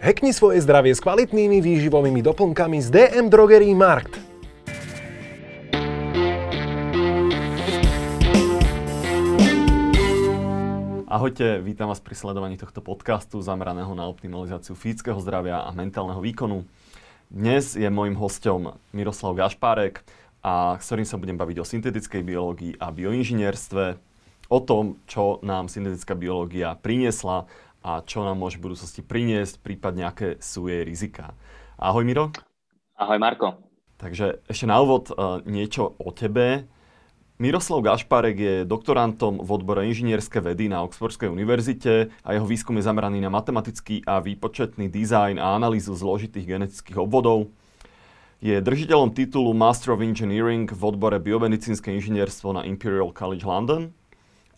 Hekni svoje zdravie s kvalitnými výživovými doplnkami z DM Drogery Markt. Ahojte, vítam vás pri sledovaní tohto podcastu zameraného na optimalizáciu fyzického zdravia a mentálneho výkonu. Dnes je môjim hostom Miroslav Gašpárek, a s ktorým sa budem baviť o syntetickej biológii a bioinžinierstve, o tom, čo nám syntetická biológia priniesla a čo nám môže v budúcnosti priniesť, prípadne aké sú jej rizika. Ahoj Miro. Ahoj Marko. Takže ešte na úvod uh, niečo o tebe. Miroslav Gašparek je doktorantom v odbore inžinierské vedy na Oxfordskej univerzite a jeho výskum je zameraný na matematický a výpočetný dizajn a analýzu zložitých genetických obvodov. Je držiteľom titulu Master of Engineering v odbore biomedicínske inžinierstvo na Imperial College London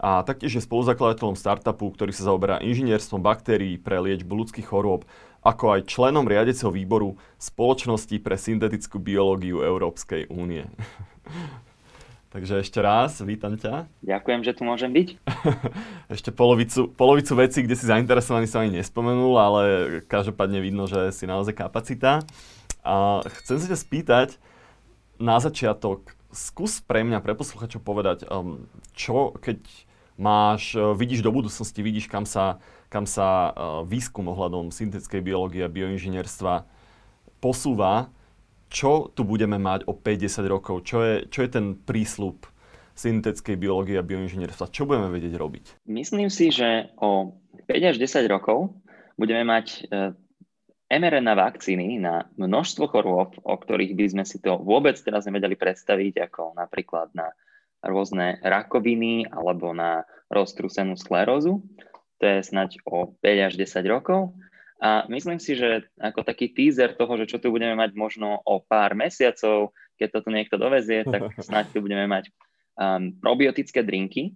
a taktiež je spoluzakladateľom startupu, ktorý sa zaoberá inžinierstvom baktérií pre liečbu ľudských chorôb, ako aj členom riadeceho výboru Spoločnosti pre syntetickú biológiu Európskej únie. Takže ešte raz, vítam ťa. Ďakujem, že tu môžem byť. ešte polovicu, polovicu vecí, kde si zainteresovaný, sa ani nespomenul, ale každopádne vidno, že si naozaj kapacita. A chcem sa ťa spýtať na začiatok, skús pre mňa, pre posluchačov povedať, um, čo keď máš, e, vidíš do budúcnosti, vidíš, kam sa, kam sa e, výskum ohľadom syntetickej biológie a bioinžinierstva posúva, čo tu budeme mať o 50 rokov, čo je, čo je ten prísľub syntetickej biológie a bioinžinierstva, čo budeme vedieť robiť? Myslím si, že o 5 až 10 rokov budeme mať e, mRNA vakcíny na množstvo chorôb, o ktorých by sme si to vôbec teraz nevedeli predstaviť, ako napríklad na rôzne rakoviny alebo na roztrúsenú sklerózu. To je snať o 5 až 10 rokov. A myslím si, že ako taký teaser toho, že čo tu budeme mať možno o pár mesiacov, keď toto niekto dovezie, tak snáď tu budeme mať um, probiotické drinky,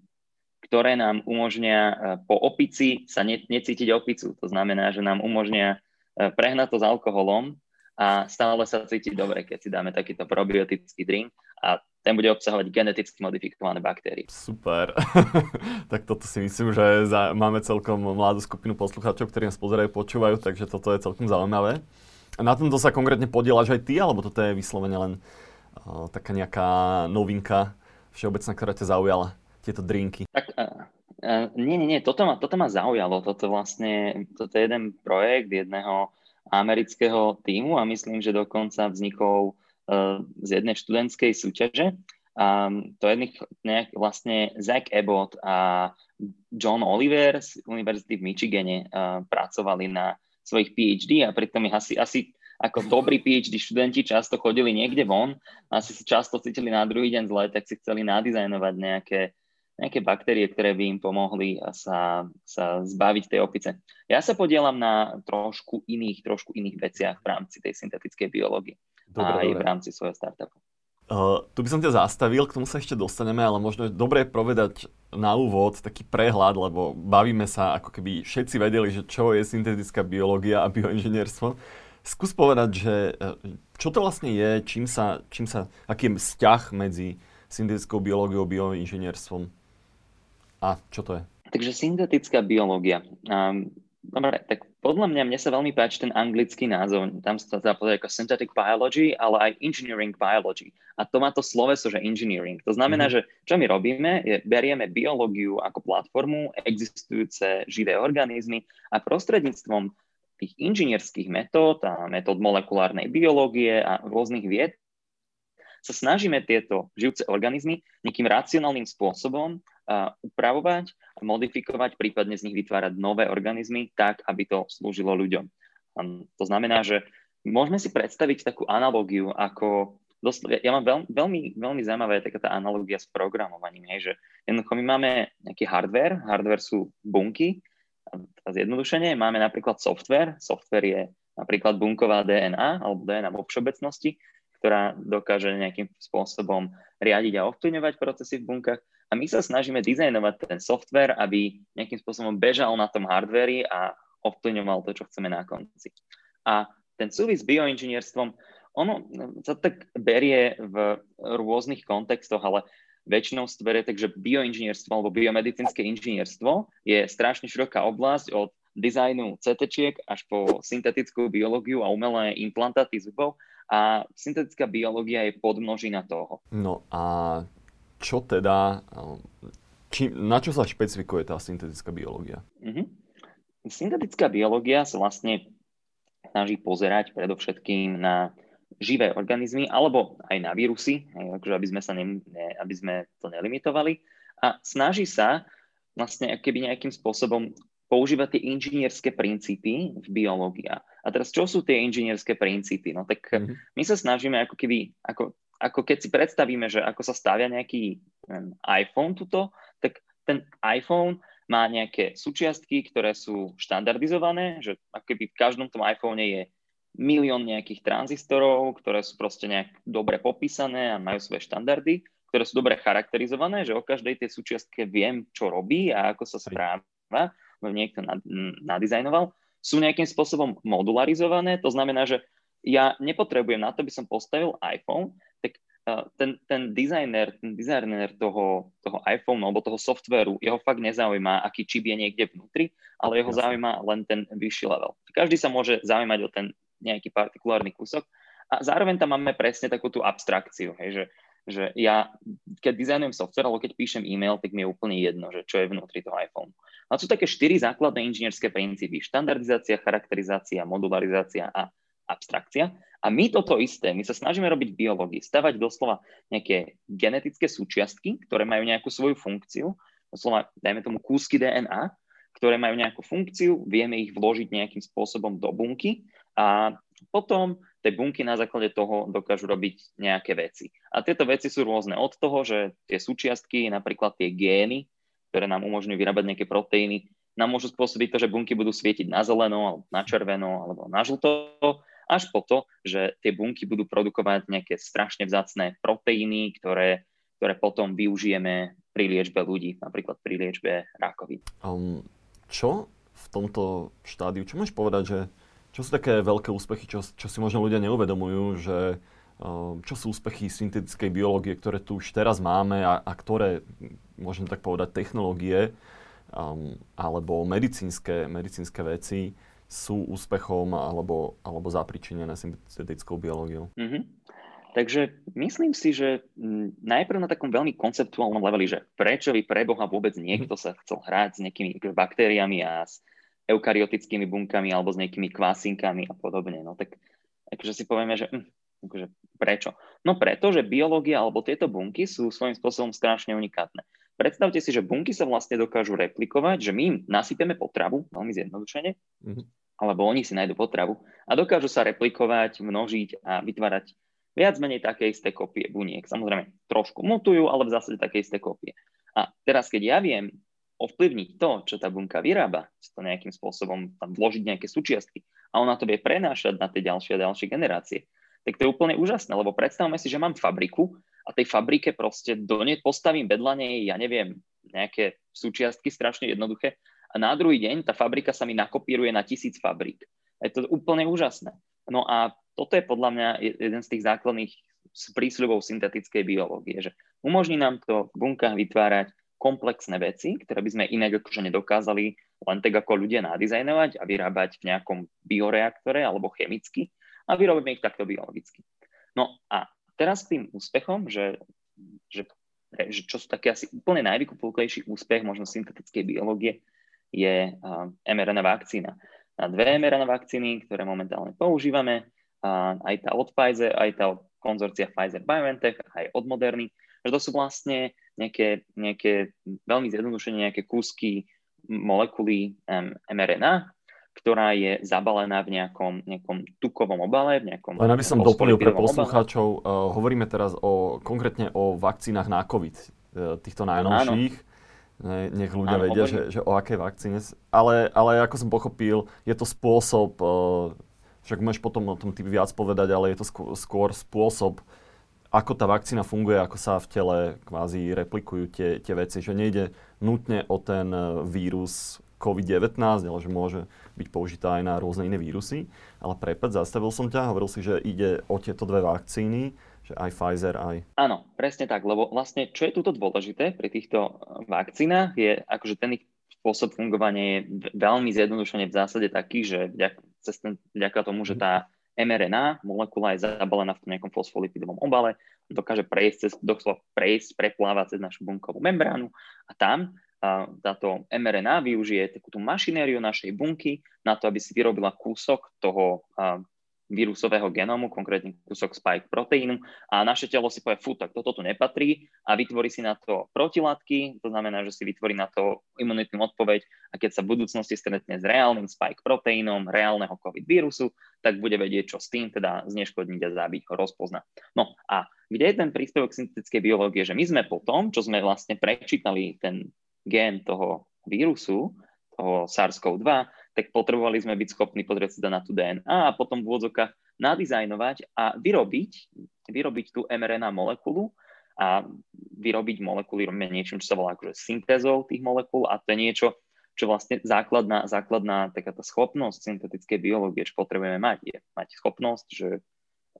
ktoré nám umožnia uh, po opici sa ne, necítiť opicu. To znamená, že nám umožnia uh, prehnať to s alkoholom a stále sa cítiť dobre, keď si dáme takýto probiotický drink a ten bude obsahovať geneticky modifikované baktérie. Super. tak toto si myslím, že za, máme celkom mladú skupinu poslucháčov, ktorí nás pozerajú, počúvajú, takže toto je celkom zaujímavé. Na tomto sa konkrétne podielaš aj ty, alebo toto je vyslovene len uh, taká nejaká novinka všeobecná, ktorá ťa zaujala, tieto drinky? Tak, uh, uh, nie, nie, nie, toto ma, toto ma zaujalo. Toto vlastne, toto je jeden projekt jedného amerického týmu a myslím, že dokonca vznikol z jednej študentskej súťaže. A to je nejak vlastne Zach Abbott a John Oliver z Univerzity v Michigane pracovali na svojich PhD a pritom ich asi, asi ako dobrí PhD študenti často chodili niekde von, asi si často cítili na druhý deň zle, tak si chceli nadizajnovať nejaké, nejaké baktérie, ktoré by im pomohli sa, sa zbaviť tej opice. Ja sa podielam na trošku iných, trošku iných veciach v rámci tej syntetickej biológie. Dobre, aj dobre. v rámci svojho startupu. Uh, tu by som ťa zastavil, k tomu sa ešte dostaneme, ale možno je dobré povedať na úvod taký prehľad, lebo bavíme sa, ako keby všetci vedeli, že čo je syntetická biológia a bioinžinierstvo. Skús povedať, že uh, čo to vlastne je, čím sa, čím sa, aký je vzťah medzi syntetickou biológiou a bioinžinierstvom a čo to je? Takže syntetická biológia. Um, dobre, tak podľa mňa, mne sa veľmi páči ten anglický názov. Tam sa povedať ako synthetic biology, ale aj engineering biology. A to má to sloveso, že engineering. To znamená, mm-hmm. že čo my robíme, je berieme biológiu ako platformu, existujúce živé organizmy a prostredníctvom tých inžinierských metód a metód molekulárnej biológie a rôznych vied sa snažíme tieto žijúce organizmy nejakým racionálnym spôsobom uh, upravovať modifikovať, prípadne z nich vytvárať nové organizmy tak, aby to slúžilo ľuďom. Um, to znamená, že môžeme si predstaviť takú analogiu ako ja mám veľ, veľmi, veľmi zaujímavé taká tá analogia s programovaním, hej, že jednoducho my máme nejaký hardware, hardware sú bunky, a zjednodušenie máme napríklad software, software je napríklad bunková DNA alebo DNA vo všeobecnosti, ktorá dokáže nejakým spôsobom riadiť a ovplyvňovať procesy v bunkách. A my sa snažíme dizajnovať ten software, aby nejakým spôsobom bežal na tom hardveri a ovplyvňoval to, čo chceme na konci. A ten súvis s bioinžinierstvom, ono sa tak berie v rôznych kontextoch, ale väčšinou sa berie tak, že bioinžinierstvo alebo biomedicínske inžinierstvo je strašne široká oblasť od dizajnu CT až po syntetickú biológiu a umelé implantáty zubov a syntetická biológia je podmnožina toho. No a čo teda, či, na čo sa špecifikuje tá syntetická biológia? Uh-huh. Syntetická biológia sa vlastne snaží pozerať predovšetkým na živé organizmy alebo aj na vírusy, akože aby sme, sa ne, ne, aby sme to nelimitovali a snaží sa vlastne keby nejakým spôsobom používať tie inžinierské princípy v biológii. A teraz, čo sú tie inžinierské princípy? No tak mm-hmm. my sa snažíme ako keby, ako, ako keď si predstavíme, že ako sa stavia nejaký um, iPhone tuto, tak ten iPhone má nejaké súčiastky, ktoré sú štandardizované, že ako keby v každom tom iPhone je milión nejakých tranzistorov, ktoré sú proste nejak dobre popísané a majú svoje štandardy, ktoré sú dobre charakterizované, že o každej tej súčiastke viem, čo robí a ako sa správa niekto nadizajnoval, sú nejakým spôsobom modularizované. To znamená, že ja nepotrebujem na to, by som postavil iPhone, ten, ten designer, ten designer toho, toho iPhone alebo toho softveru, jeho fakt nezaujíma, aký čip je niekde vnútri, ale jeho zaujíma len ten vyšší level. Každý sa môže zaujímať o ten nejaký partikulárny kúsok a zároveň tam máme presne takú tú abstrakciu, hej, že že ja, keď dizajnujem software, alebo keď píšem e-mail, tak mi je úplne jedno, že čo je vnútri toho iPhone. A sú také štyri základné inžinierské princípy. Štandardizácia, charakterizácia, modularizácia a abstrakcia. A my toto isté, my sa snažíme robiť v biológii, stavať doslova nejaké genetické súčiastky, ktoré majú nejakú svoju funkciu, doslova, dajme tomu kúsky DNA, ktoré majú nejakú funkciu, vieme ich vložiť nejakým spôsobom do bunky a potom tie bunky na základe toho dokážu robiť nejaké veci. A tieto veci sú rôzne od toho, že tie súčiastky, napríklad tie gény, ktoré nám umožňujú vyrábať nejaké proteíny, nám môžu spôsobiť to, že bunky budú svietiť na zeleno, alebo na červeno, alebo na žlto, až po to, že tie bunky budú produkovať nejaké strašne vzácné proteíny, ktoré, ktoré potom využijeme pri liečbe ľudí, napríklad pri liečbe rakoviny. Um, čo v tomto štádiu, čo môžeš povedať, že čo sú také veľké úspechy, čo, čo si možno ľudia neuvedomujú, že ehm, čo sú úspechy syntetickej biológie, ktoré tu už teraz máme a, a ktoré, môžem tak povedať, technológie um, alebo medicínske, medicínske veci sú úspechom alebo, alebo zapričinené syntetickou biológiou. Mm-hmm. Takže myslím si, že najprv na takom veľmi konceptuálnom leveli, že prečo by pre Boha vôbec niekto sa chcel hrať s nejakými baktériami a s eukaryotickými bunkami alebo s nejakými kvásinkami a podobne. No tak akože si povieme, že hm, akože prečo? No preto, že biológia alebo tieto bunky sú svojím spôsobom strašne unikátne. Predstavte si, že bunky sa vlastne dokážu replikovať, že my im nasypeme potravu, veľmi zjednodušene, mm-hmm. alebo oni si nájdu potravu a dokážu sa replikovať, množiť a vytvárať viac menej také isté kopie buniek. Samozrejme, trošku mutujú, ale v zásade také isté kopie. A teraz, keď ja viem ovplyvniť to, čo tá bunka vyrába, to nejakým spôsobom tam vložiť nejaké súčiastky a ona to vie prenášať na tie ďalšie a ďalšie generácie, tak to je úplne úžasné, lebo predstavme si, že mám fabriku a tej fabrike proste do nej postavím vedľa nej, ja neviem, nejaké súčiastky strašne jednoduché a na druhý deň tá fabrika sa mi nakopíruje na tisíc fabrík. Je to úplne úžasné. No a toto je podľa mňa jeden z tých základných prísľubov syntetickej biológie, že umožní nám to v bunkách vytvárať komplexné veci, ktoré by sme inak akože nedokázali len tak ako ľudia nadizajnovať a vyrábať v nejakom bioreaktore alebo chemicky a vyrobíme ich takto biologicky. No a teraz k tým úspechom, že, že, že čo sú také asi úplne najvykupovejší úspech možno syntetickej biológie, je mRNA vakcína. Na dve mRNA vakcíny, ktoré momentálne používame, aj tá od Pfizer, aj tá od konzorcia Pfizer-BioNTech, aj od Moderny, že to sú vlastne nejaké, nejaké veľmi zjednodušene nejaké kúsky molekuly mRNA, ktorá je zabalená v nejakom, nejakom tukovom obale, v nejakom... Len aby som doplnil pre poslucháčov, uh, hovoríme teraz o, konkrétne o vakcínach na COVID, uh, týchto najnovších. Ne, nech ľudia Áno, vedia, že, že o aké vakcíne... Ale, ale ako som pochopil, je to spôsob, uh, však môžeš potom o tom ty viac povedať, ale je to skôr, skôr spôsob ako tá vakcína funguje, ako sa v tele kvázi replikujú tie, tie veci, že nejde nutne o ten vírus COVID-19, ale že môže byť použitá aj na rôzne iné vírusy. Ale prepad, zastavil som ťa, hovoril si, že ide o tieto dve vakcíny, že aj Pfizer, aj... Áno, presne tak, lebo vlastne čo je tuto dôležité pri týchto e, vakcínach je, akože ten ich spôsob fungovania je veľmi zjednodušene v zásade taký, že vďaka tomu, že tá mRNA, molekula je zabalená v tom nejakom fosfolipidovom obale, dokáže prejsť, cez, doslova prejsť, preplávať cez našu bunkovú membránu a tam táto mRNA využije takú tú mašinériu našej bunky na to, aby si vyrobila kúsok toho vírusového genómu, konkrétne kúsok spike proteínu. A naše telo si povie, fú, tak toto tu nepatrí a vytvorí si na to protilátky, to znamená, že si vytvorí na to imunitnú odpoveď. A keď sa v budúcnosti stretne s reálnym spike proteínom reálneho COVID vírusu, tak bude vedieť, čo s tým, teda zneškodniť a zabiť ho, rozpozna. No a kde je ten príspevok syntetickej biológie, že my sme po tom, čo sme vlastne prečítali ten gén toho vírusu, toho SARS-CoV-2, tak potrebovali sme byť schopní pozrieť sa na tú DNA a potom v úvodzokách nadizajnovať a vyrobiť, vyrobiť tú mRNA molekulu a vyrobiť molekuly niečím, čo sa volá akože syntézou tých molekúl a to je niečo, čo vlastne základná, základná taká tá schopnosť syntetickej biológie, čo potrebujeme mať, je mať schopnosť, že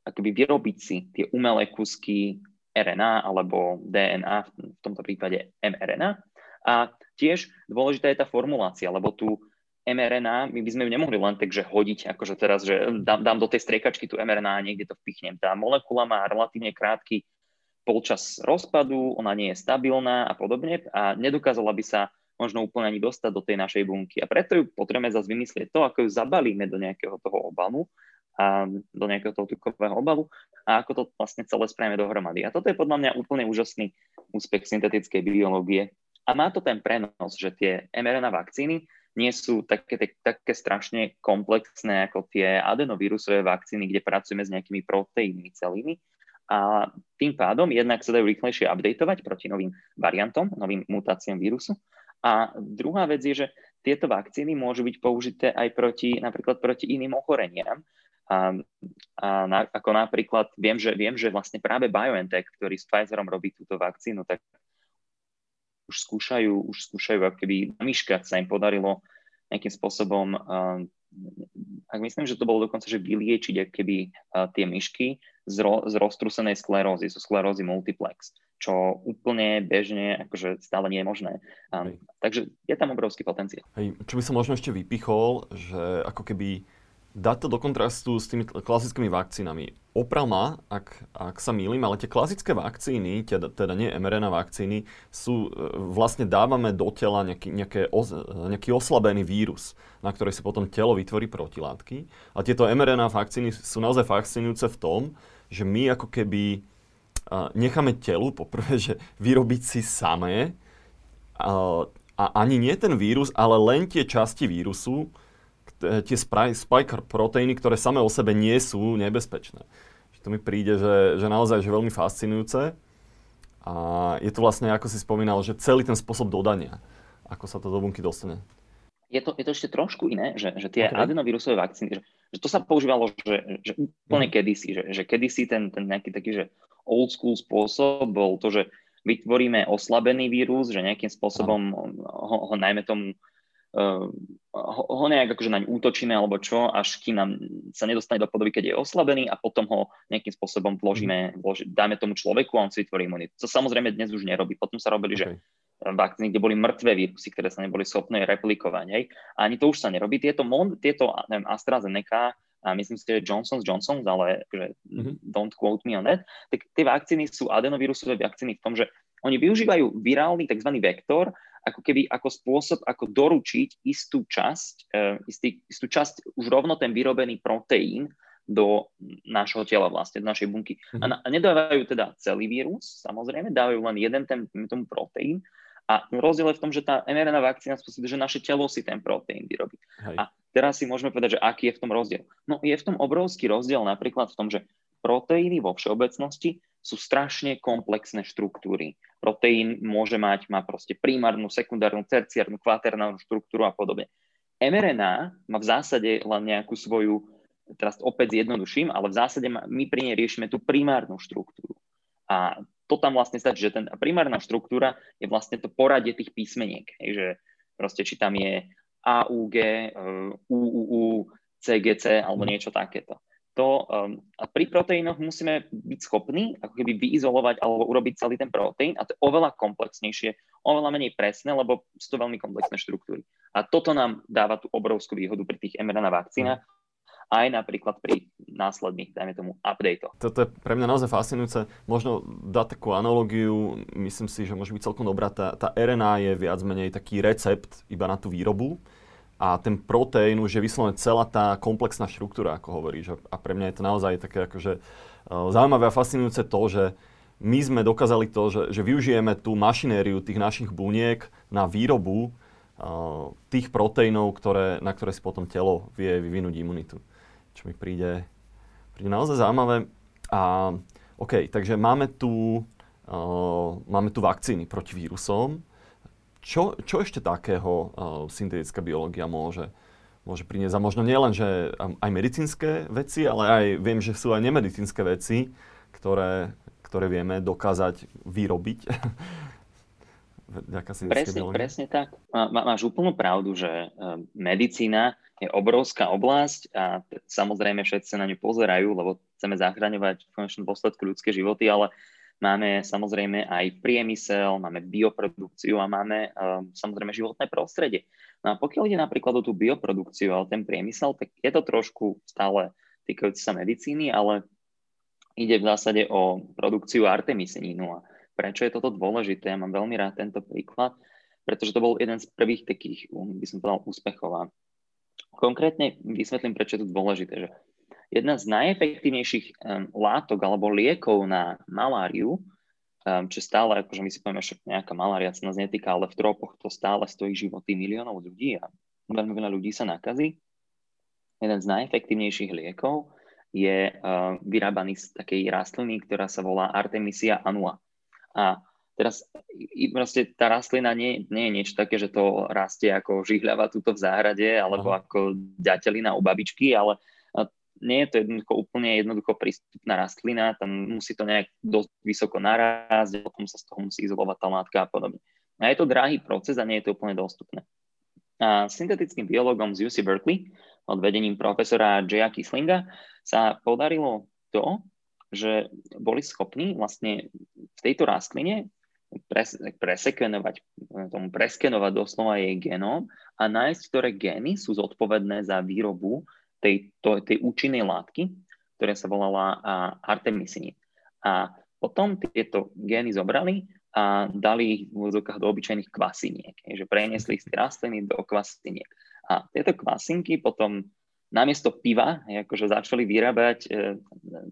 akoby vyrobiť si tie umelé kusky RNA alebo DNA, v tomto prípade mRNA. A tiež dôležitá je tá formulácia, lebo tu mRNA, my by sme ju nemohli len tak, že hodiť, akože teraz, že dám, dám do tej striekačky tú mRNA a niekde to vpichnem. Tá molekula má relatívne krátky polčas rozpadu, ona nie je stabilná a podobne a nedokázala by sa možno úplne ani dostať do tej našej bunky. A preto ju potrebujeme zase vymyslieť to, ako ju zabalíme do nejakého toho obalu, a do nejakého toho tukového obalu a ako to vlastne celé spravíme dohromady. A toto je podľa mňa úplne úžasný úspech syntetickej biológie. A má to ten prenos, že tie mRNA vakcíny nie sú také, také strašne komplexné ako tie adenovírusové vakcíny, kde pracujeme s nejakými proteínmi celými. A tým pádom jednak sa dajú rýchlejšie updateovať proti novým variantom, novým mutáciám vírusu. A druhá vec je, že tieto vakcíny môžu byť použité aj proti, napríklad proti iným ochoreniam. A, a na, ako napríklad, viem že, viem, že vlastne práve BioNTech, ktorý s Pfizerom robí túto vakcínu, tak už skúšajú, už skúšajú, ako keby na myškách sa im podarilo nejakým spôsobom, uh, ak myslím, že to bolo dokonca, že vyliečiť keby uh, tie myšky z, ro, z roztrusenej sklerózy, zo sklerózy multiplex, čo úplne bežne akože stále nie je možné. Um, takže je tam obrovský potenciál. Hej, čo by som možno ešte vypichol, že ako keby dať to do kontrastu s tými klasickými vakcínami. Oprav ak, ak sa mýlim, ale tie klasické vakcíny, teda, teda nie mRNA vakcíny, sú, e, vlastne dávame do tela nejaký, nejaké, nejaký oslabený vírus, na ktorej si potom telo vytvorí protilátky. A tieto mRNA vakcíny sú naozaj fascinujúce v tom, že my ako keby necháme telu poprvé, že vyrobiť si samé a, a ani nie ten vírus, ale len tie časti vírusu, tie spike proteíny, ktoré same o sebe nie sú nebezpečné. To mi príde, že, že naozaj že veľmi fascinujúce. A je to vlastne, ako si spomínal, že celý ten spôsob dodania, ako sa to do bunky dostane. Je to, je to ešte trošku iné, že, že tie okay. adenovírusové vakcíny, že, že to sa používalo že, že úplne mm. kedysi, že, že kedysi ten, ten nejaký taký, že old school spôsob bol to, že vytvoríme oslabený vírus, že nejakým spôsobom ho, ho najmä tomu ho, ho nejak akože naň útočíme alebo čo, až kým nám sa nedostane do podoby, keď je oslabený a potom ho nejakým spôsobom vložíme, mhm. vloži, dáme tomu človeku a on si vytvorí imunitu. To samozrejme dnes už nerobí. Potom sa robili, okay. že vakcíny, kde boli mŕtve vírusy, ktoré sa neboli schopné replikovať. Hej. A ani to už sa nerobí. Tieto, tieto neviem, AstraZeneca a myslím si, že Johnson Johnson, ale že mm-hmm. don't quote me on that, tak tie vakcíny sú adenovírusové vakcíny v tom, že oni využívajú virálny tzv. vektor ako keby ako spôsob, ako doručiť istú časť, uh, istý, istú časť, už rovno ten vyrobený proteín do nášho tela vlastne, do našej bunky. A, na, a nedávajú teda celý vírus, samozrejme, dávajú len jeden ten, tomu proteín. A rozdiel je v tom, že tá mRNA vakcína spôsobí, že naše telo si ten proteín vyrobí. Hej. A teraz si môžeme povedať, že aký je v tom rozdiel. No je v tom obrovský rozdiel napríklad v tom, že proteíny vo všeobecnosti sú strašne komplexné štruktúry. Proteín môže mať, má proste primárnu, sekundárnu, terciárnu, kváternárnu štruktúru a podobne. mRNA má v zásade len nejakú svoju, teraz opäť zjednoduším, ale v zásade my pri nej riešime tú primárnu štruktúru. A to tam vlastne stačí, že ten primárna štruktúra je vlastne to poradie tých písmeniek. Hej, že proste či tam je AUG, UUU, CGC alebo niečo takéto to, um, a pri proteínoch musíme byť schopní ako keby vyizolovať alebo urobiť celý ten proteín a to je oveľa komplexnejšie, oveľa menej presné, lebo sú to veľmi komplexné štruktúry. A toto nám dáva tú obrovskú výhodu pri tých mRNA vakcínach, aj napríklad pri následných, dajme tomu, update. Toto je pre mňa naozaj fascinujúce. Možno dať takú analogiu, myslím si, že môže byť celkom dobrá. Tá, tá RNA je viac menej taký recept iba na tú výrobu a ten proteín už je vyslovene celá tá komplexná štruktúra, ako hovoríš. A pre mňa je to naozaj také akože uh, zaujímavé a fascinujúce to, že my sme dokázali to, že, že využijeme tú mašinériu tých našich buniek na výrobu uh, tých proteínov, ktoré, na ktoré si potom telo vie vyvinúť imunitu čo mi príde, príde naozaj zaujímavé. A OK, takže máme tu, uh, máme tu vakcíny proti vírusom. Čo, čo ešte takého uh, syntetická biológia môže, môže priniesť? A možno nielen, že aj medicínske veci, ale aj viem, že sú aj nemedicínske veci, ktoré, ktoré vieme dokázať vyrobiť. presne, presne tak. Má, máš úplnú pravdu, že uh, medicína je obrovská oblasť a samozrejme všetci sa na ňu pozerajú, lebo chceme zachraňovať v konečnom dôsledku ľudské životy, ale máme samozrejme aj priemysel, máme bioprodukciu a máme um, samozrejme životné prostredie. No a pokiaľ ide napríklad o tú bioprodukciu ale ten priemysel, tak je to trošku stále týkajúce sa medicíny, ale ide v zásade o produkciu artemisininu. A prečo je toto dôležité? Ja mám veľmi rád tento príklad, pretože to bol jeden z prvých takých, um, by som povedal, úspechov. A Konkrétne vysvetlím, prečo je to dôležité. Že jedna z najefektívnejších um, látok alebo liekov na maláriu, um, čo stále, akože my si povieme, že nejaká malária sa nás netýka, ale v tropoch to stále stojí životy miliónov ľudí a veľmi veľa ľudí sa nakazí. Jeden z najefektívnejších liekov je uh, vyrábaný z takej rastliny, ktorá sa volá Artemisia annua. A Teraz proste tá rastlina nie, nie je niečo také, že to rastie ako žihľava túto v záhrade alebo Aha. ako ďatelina u babičky, ale nie je to jednoducho úplne jednoducho prístupná rastlina, tam musí to nejak dosť vysoko narásť, potom sa z toho musí izolovať tá látka a podobne. A je to drahý proces a nie je to úplne dostupné. A syntetickým biologom z UC Berkeley pod vedením profesora Jaya Kislinga sa podarilo to, že boli schopní vlastne v tejto rastline pres, presekvenovať, tomu preskenovať doslova jej genóm a nájsť, ktoré gény sú zodpovedné za výrobu tej, to, tej účinnej látky, ktorá sa volala artemisinin. A potom tieto gény zobrali a dali ich v úvodzovkách do obyčajných kvasiniek, že preniesli z rastliny do kvasiniek. A tieto kvasinky potom namiesto piva akože začali vyrábať, e,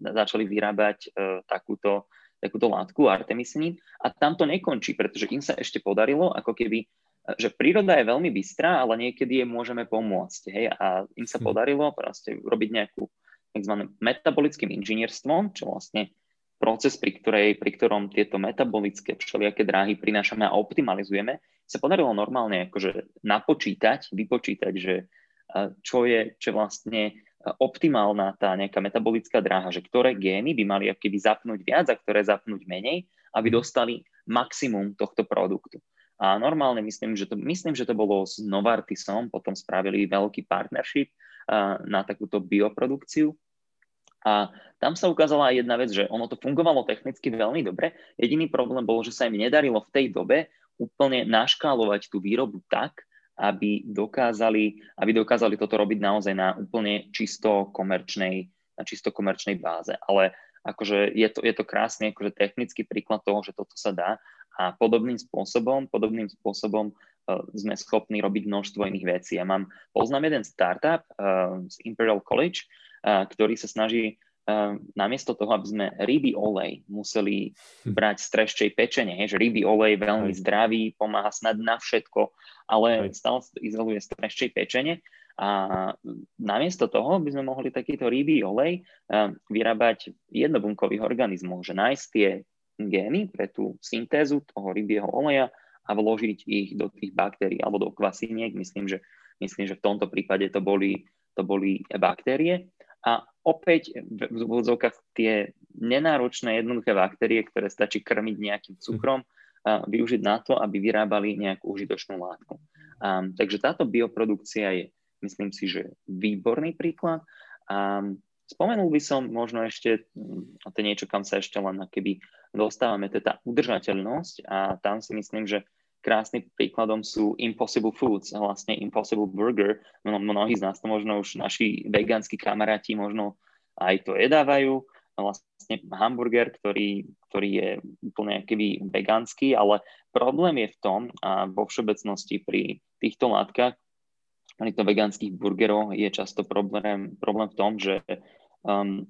začali vyrábať e, takúto takúto látku artemisinin a tam to nekončí, pretože im sa ešte podarilo ako keby že príroda je veľmi bystrá, ale niekedy je môžeme pomôcť. Hej? A im sa hm. podarilo proste robiť nejakú tzv. metabolickým inžinierstvom, čo vlastne proces, pri, ktorej, pri ktorom tieto metabolické všelijaké dráhy prinášame a optimalizujeme, sa podarilo normálne akože napočítať, vypočítať, že čo je, čo vlastne optimálna tá nejaká metabolická dráha, že ktoré gény by mali keby zapnúť viac a ktoré zapnúť menej, aby mhm. dostali maximum tohto produktu. A normálne myslím, že to, myslím, že to bolo s Novartisom, potom spravili veľký partnership na takúto bioprodukciu. A tam sa ukázala aj jedna vec, že ono to fungovalo technicky veľmi dobre. Jediný problém bol, že sa im nedarilo v tej dobe úplne naškálovať tú výrobu tak, aby dokázali, aby dokázali toto robiť naozaj na úplne čisto komerčnej, na čisto komerčnej báze. Ale akože je to, je to krásny akože technický príklad toho, že toto sa dá a podobným spôsobom, podobným spôsobom uh, sme schopní robiť množstvo iných vecí. Ja mám, poznám jeden startup uh, z Imperial College, uh, ktorý sa snaží namiesto toho, aby sme ryby olej museli hm. brať z treščej pečenie, že ryby olej veľmi zdravý, pomáha snad na všetko, ale stále sa to izoluje z treščej pečenie. A namiesto toho by sme mohli takýto rybí olej vyrábať jednobunkových organizmov, že nájsť tie gény pre tú syntézu toho rybieho oleja a vložiť ich do tých baktérií alebo do kvasiniek. Myslím, že, myslím, že v tomto prípade to boli, to boli baktérie. A opäť v úvodzovkách tie nenáročné jednoduché baktérie, ktoré stačí krmiť nejakým cukrom, a využiť na to, aby vyrábali nejakú užitočnú látku. A, takže táto bioprodukcia je, myslím si, že výborný príklad. A, spomenul by som možno ešte, a to je niečo, kam sa ešte len keby dostávame, to je tá udržateľnosť a tam si myslím, že krásnym príkladom sú Impossible Foods, vlastne Impossible Burger. Mnohí z nás to možno už naši vegánsky kamaráti možno aj to jedávajú. Vlastne hamburger, ktorý, ktorý je úplne akýby vegánsky, ale problém je v tom, a vo všeobecnosti pri týchto látkach, týchto vegánskych burgerov je často problém, problém v tom, že um,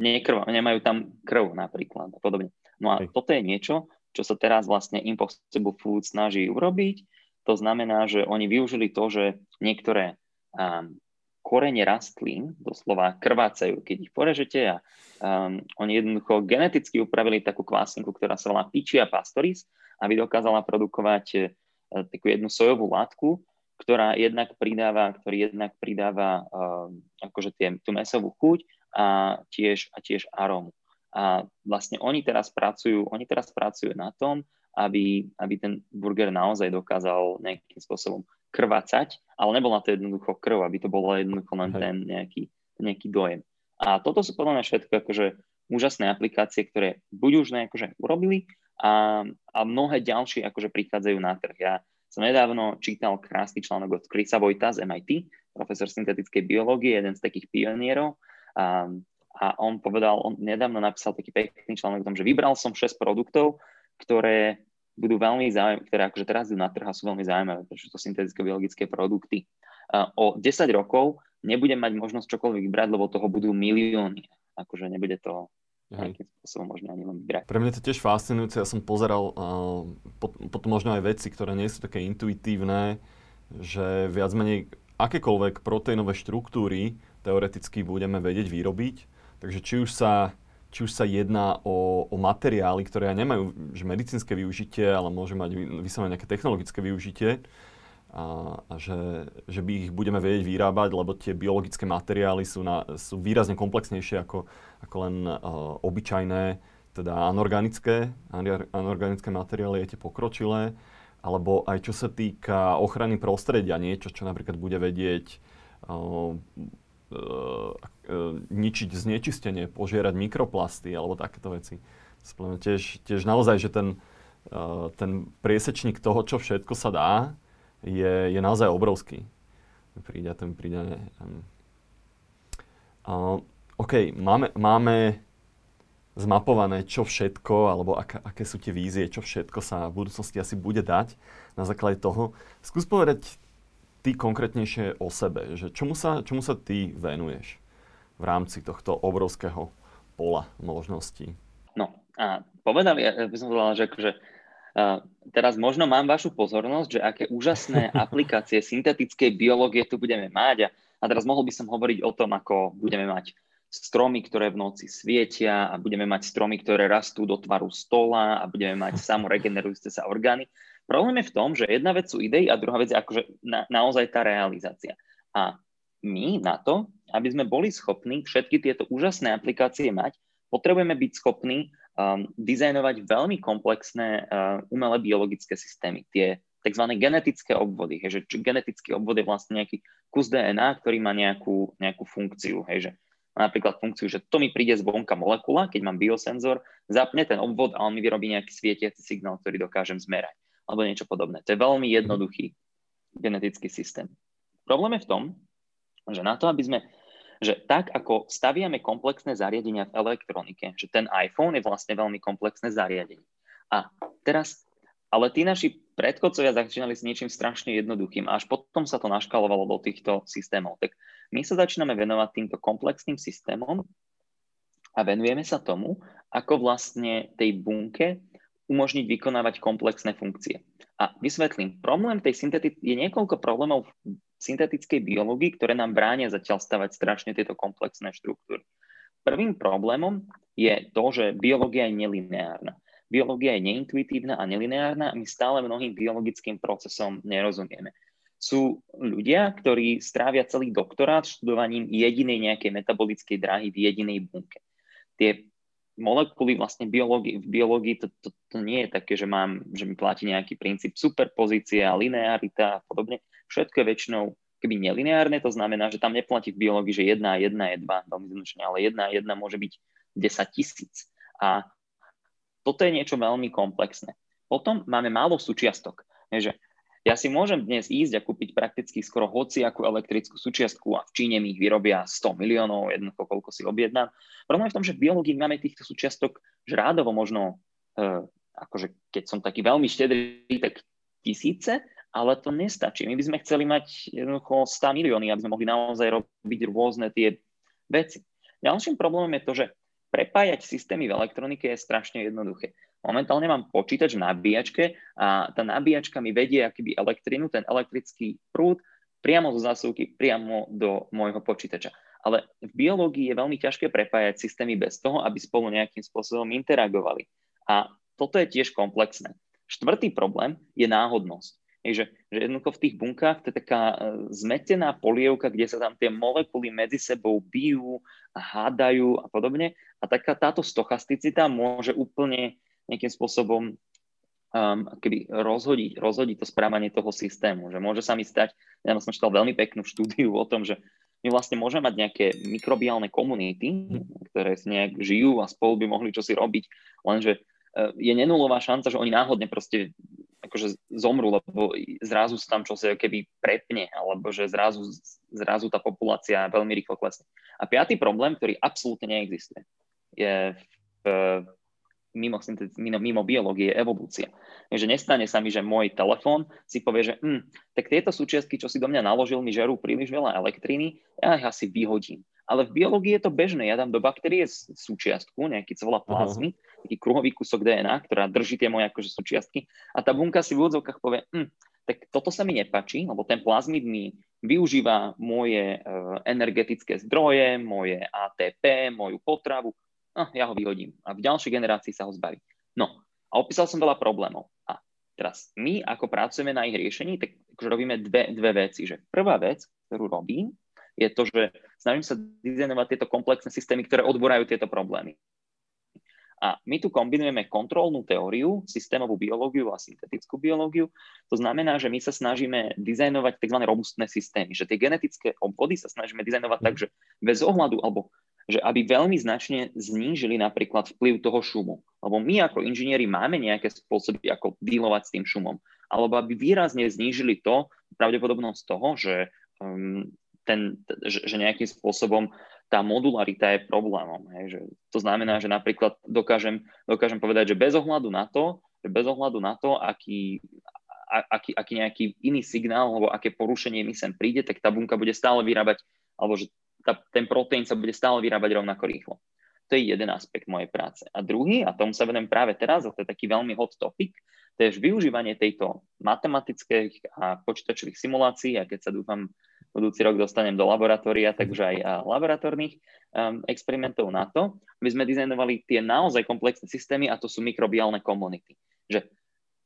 nekrv, nemajú tam krv napríklad a podobne. No a toto je niečo, čo sa teraz vlastne Impossible Food snaží urobiť. To znamená, že oni využili to, že niektoré um, korene rastlín doslova krvácajú, keď ich porežete a um, oni jednoducho geneticky upravili takú kvásinku, ktorá sa volá Pichia pastoris, aby dokázala produkovať uh, takú jednu sojovú látku, ktorá jednak pridáva, ktorý jednak pridáva um, akože tie, tú mesovú chuť a tiež, a tiež arómu. A vlastne oni teraz pracujú, oni teraz pracujú na tom, aby, aby ten burger naozaj dokázal nejakým spôsobom krvácať, ale nebol na to jednoducho krv, aby to bolo jednoducho len ten nejaký, nejaký dojem. A toto sú podľa mňa všetko akože úžasné aplikácie, ktoré buď už akože urobili a, a mnohé ďalšie akože prichádzajú na trh. Ja som nedávno čítal krásny článok od Chrisa Vojta z MIT, profesor syntetickej biológie, jeden z takých pionierov. A a on povedal, on nedávno napísal taký pekný článok o tom, že vybral som 6 produktov, ktoré budú veľmi zaujímavé, ktoré akože teraz idú na trh a sú veľmi zaujímavé, pretože to syntetické biologické produkty. O 10 rokov nebudem mať možnosť čokoľvek vybrať, lebo toho budú milióny. Akože nebude to nejakým spôsobom možno ani len vybrať. Pre mňa to tiež fascinujúce. Ja som pozeral uh, potom možno aj veci, ktoré nie sú také intuitívne, že viac menej akékoľvek proteínové štruktúry teoreticky budeme vedieť vyrobiť Takže či už sa, či už sa jedná o, o materiály, ktoré nemajú že medicínske využitie, ale môže mať vyslovene nejaké technologické využitie, a, a že, že by ich budeme vedieť vyrábať, lebo tie biologické materiály sú, na, sú výrazne komplexnejšie ako, ako len uh, obyčajné, teda anorganické, anorganické materiály, tie pokročilé, alebo aj čo sa týka ochrany prostredia, niečo, čo napríklad bude vedieť uh, uh, ničiť znečistenie, požierať mikroplasty alebo takéto veci. Tiež, tiež naozaj, že ten, uh, ten priesečník toho, čo všetko sa dá, je, je naozaj obrovský. Príde, ten príde... Uh, OK, máme, máme zmapované, čo všetko, alebo ak, aké sú tie vízie, čo všetko sa v budúcnosti asi bude dať na základe toho. Skús povedať ty konkrétnejšie o sebe, že čomu sa, čomu sa ty venuješ v rámci tohto obrovského pola možností? No a povedali, ja by som povedal, že akože, teraz možno mám vašu pozornosť, že aké úžasné aplikácie syntetickej biológie tu budeme mať a, a teraz mohol by som hovoriť o tom, ako budeme mať stromy, ktoré v noci svietia a budeme mať stromy, ktoré rastú do tvaru stola a budeme mať samoregenerujúce sa orgány. Problém je v tom, že jedna vec sú idei a druhá vec je akože na, naozaj tá realizácia. A my na to, aby sme boli schopní všetky tieto úžasné aplikácie mať, potrebujeme byť schopní um, dizajnovať veľmi komplexné uh, umelé biologické systémy. Tie tzv. genetické obvody. Hej, že genetický obvod je vlastne nejaký kus DNA, ktorý má nejakú, nejakú funkciu. Hej, že napríklad funkciu, že to mi príde zvonka molekula, keď mám biosenzor, zapne ten obvod a on mi vyrobí nejaký svietiaci signál, ktorý dokážem zmerať alebo niečo podobné. To je veľmi jednoduchý genetický systém. Problém je v tom, že na to, aby sme, že tak ako staviame komplexné zariadenia v elektronike, že ten iPhone je vlastne veľmi komplexné zariadenie. A teraz, ale tí naši predchodcovia začínali s niečím strašne jednoduchým a až potom sa to naškalovalo do týchto systémov. Tak my sa začíname venovať týmto komplexným systémom a venujeme sa tomu, ako vlastne tej bunke umožniť vykonávať komplexné funkcie. A vysvetlím, problém tej syntetiky je niekoľko problémov syntetickej biológii, ktoré nám bránia zatiaľ stavať strašne tieto komplexné štruktúry. Prvým problémom je to, že biológia je nelineárna. Biológia je neintuitívna a nelineárna a my stále mnohým biologickým procesom nerozumieme. Sú ľudia, ktorí strávia celý doktorát študovaním jedinej nejakej metabolickej dráhy v jedinej bunke. Tie molekuly vlastne biológi, v biológii to, to, to nie je také, že, mám, že mi platí nejaký princíp superpozícia, linearita a podobne. Všetko je väčšinou keby nelineárne, to znamená, že tam neplatí v biológii, že jedna a jedna je dva, veľmi zjednodušene, ale jedna a jedna môže byť 10 tisíc. A toto je niečo veľmi komplexné. Potom máme málo súčiastok. Je, že ja si môžem dnes ísť a kúpiť prakticky skoro hociakú elektrickú súčiastku a v Číne mi ich vyrobia 100 miliónov, jednoducho koľko si objednám. Problém je v tom, že v biológii máme týchto súčiastok žrádovo možno, e, akože keď som taký veľmi štedrý, tak tisíce, ale to nestačí. My by sme chceli mať jednoducho 100 milióny, aby sme mohli naozaj robiť rôzne tie veci. Ďalším problémom je to, že prepájať systémy v elektronike je strašne jednoduché. Momentálne mám počítač v nabíjačke a tá nabíjačka mi vedie akýby elektrinu, ten elektrický prúd priamo zo zásuvky, priamo do môjho počítača. Ale v biológii je veľmi ťažké prepájať systémy bez toho, aby spolu nejakým spôsobom interagovali. A toto je tiež komplexné. Štvrtý problém je náhodnosť. Je, že, že jednoducho v tých bunkách to je taká e, zmetená polievka, kde sa tam tie molekuly medzi sebou bijú a hádajú a podobne. A taká táto stochasticita môže úplne nejakým spôsobom um, keby rozhodiť, rozhodiť to správanie toho systému. Že môže sa mi stať, ja som čítal veľmi peknú štúdiu o tom, že my vlastne môžeme mať nejaké mikrobiálne komunity, ktoré nejak žijú a spolu by mohli čosi robiť, lenže uh, je nenulová šanca, že oni náhodne proste akože zomrú, lebo zrazu sa tam čosi keby prepne, alebo že zrazu, zrazu tá populácia veľmi rýchlo klesne. A piatý problém, ktorý absolútne neexistuje, je v, mimo, mimo, mimo biológie, evolúcia. Takže nestane sa mi, že môj telefón si povie, že hm, tak tieto súčiastky, čo si do mňa naložil, mi žerú príliš veľa elektriny, ja ich asi vyhodím. Ale v biológii je to bežné. Ja dám do baktérie súčiastku, nejaký co volá plazmy, uh-huh. taký kruhový kúsok DNA, ktorá drží tie moje akože súčiastky a tá bunka si v úvodzovkách povie, hm, tak toto sa mi nepačí, lebo ten plazmid mi využíva moje uh, energetické zdroje, moje ATP, moju potravu, no, ja ho vyhodím a v ďalšej generácii sa ho zbaví. No a opísal som veľa problémov. A teraz my, ako pracujeme na ich riešení, tak akože robíme dve, dve veci. Že prvá vec, ktorú robím, je to, že snažím sa dizajnovať tieto komplexné systémy, ktoré odborajú tieto problémy. A my tu kombinujeme kontrolnú teóriu, systémovú biológiu a syntetickú biológiu. To znamená, že my sa snažíme dizajnovať tzv. robustné systémy, že tie genetické obvody sa snažíme dizajnovať tak, že bez ohľadu, alebo že aby veľmi značne znížili napríklad vplyv toho šumu. Lebo my ako inžinieri máme nejaké spôsoby, ako dealovať s tým šumom. Alebo aby výrazne znížili to, pravdepodobnosť toho, že, um, ten, že, že nejakým spôsobom tá modularita je problémom. Hej, že to znamená, že napríklad dokážem, dokážem povedať, že bez ohľadu na to, že bez ohľadu na to, aký, aký, aký nejaký iný signál alebo aké porušenie mi sem príde, tak tá bunka bude stále vyrábať, alebo že tá, ten proteín sa bude stále vyrábať rovnako rýchlo. To je jeden aspekt mojej práce. A druhý, a tomu sa venujem práve teraz, a to je taký veľmi hot topic, to je využívanie tejto matematických a počítačových simulácií, a keď sa dúfam budúci rok dostanem do laboratória, takže aj laboratórnych um, experimentov na to, aby sme dizajnovali tie naozaj komplexné systémy a to sú mikrobiálne komunity. Že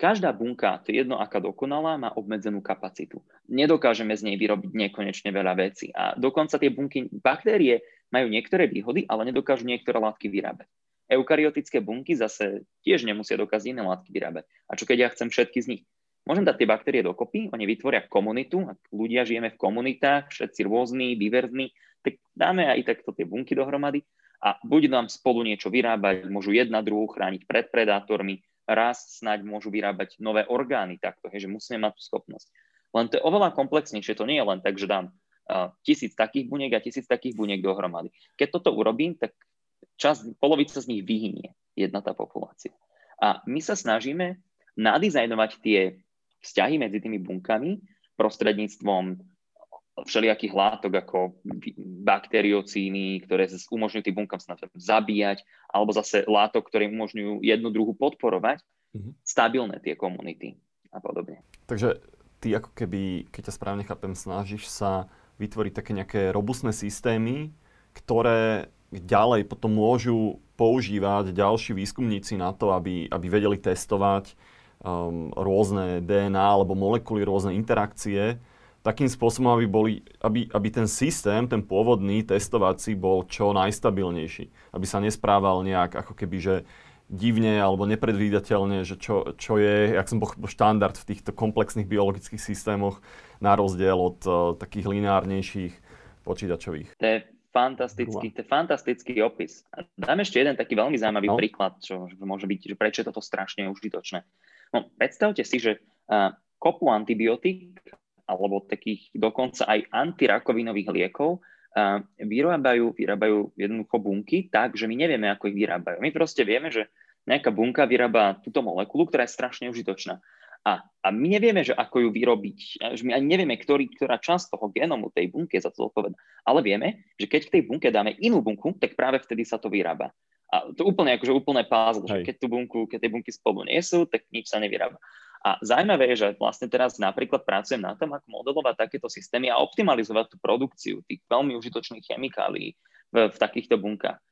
Každá bunka, to je jedno aká dokonalá, má obmedzenú kapacitu. Nedokážeme z nej vyrobiť nekonečne veľa vecí. A dokonca tie bunky, baktérie majú niektoré výhody, ale nedokážu niektoré látky vyrábať. Eukaryotické bunky zase tiež nemusia dokázať iné látky vyrábať. A čo keď ja chcem všetky z nich? Môžem dať tie baktérie dokopy, oni vytvoria komunitu, ak ľudia žijeme v komunitách, všetci rôzni, diverzni, tak dáme aj takto tie bunky dohromady a buď nám spolu niečo vyrábať, môžu jedna druhú chrániť pred predátormi, raz snáď môžu vyrábať nové orgány takto, hej, že musíme mať tú schopnosť. Len to je oveľa komplexnejšie, to nie je len tak, že dám uh, tisíc takých buniek a tisíc takých buniek dohromady. Keď toto urobím, tak čas, polovica z nich vyhynie, jedna tá populácia. A my sa snažíme nadizajnovať tie vzťahy medzi tými bunkami prostredníctvom všelijakých látok ako bakteriocíny, ktoré umožňujú tým bunkám sa zabíjať, alebo zase látok, ktoré umožňujú jednu druhu podporovať, mm-hmm. stabilné tie komunity a podobne. Takže ty ako keby, keď ťa správne chápem, snažíš sa vytvoriť také nejaké robustné systémy, ktoré ďalej potom môžu používať ďalší výskumníci na to, aby, aby vedeli testovať um, rôzne DNA alebo molekuly, rôzne interakcie takým spôsobom, aby, boli, aby, aby ten systém, ten pôvodný testovací bol čo najstabilnejší. Aby sa nesprával nejak ako keby, že divne alebo nepredvídateľne, že čo, čo je, jak som pochopil, štandard v týchto komplexných biologických systémoch na rozdiel od uh, takých lineárnejších počítačových. To je fantastický, to je fantastický opis. A dám ešte jeden taký veľmi zaujímavý no. príklad, čo môže byť, že prečo je toto strašne užitočné. No, predstavte si, že uh, kopu antibiotík alebo takých dokonca aj antirakovinových liekov vyrábajú, vyrábajú jednoducho bunky tak, že my nevieme, ako ich vyrábajú. My proste vieme, že nejaká bunka vyrába túto molekulu, ktorá je strašne užitočná. A, a my nevieme, že ako ju vyrobiť, že my ani nevieme, ktorý, ktorá časť toho genomu tej bunky je za to zodpovedná. Ale vieme, že keď k tej bunke dáme inú bunku, tak práve vtedy sa to vyrába. A to úplne akože úplné puzzle, že keď tú bunku, keď tie bunky spolu nie sú, tak nič sa nevyrába. A zaujímavé je, že vlastne teraz napríklad pracujem na tom, ako modelovať takéto systémy a optimalizovať tú produkciu tých veľmi užitočných chemikálií v, v takýchto bunkách.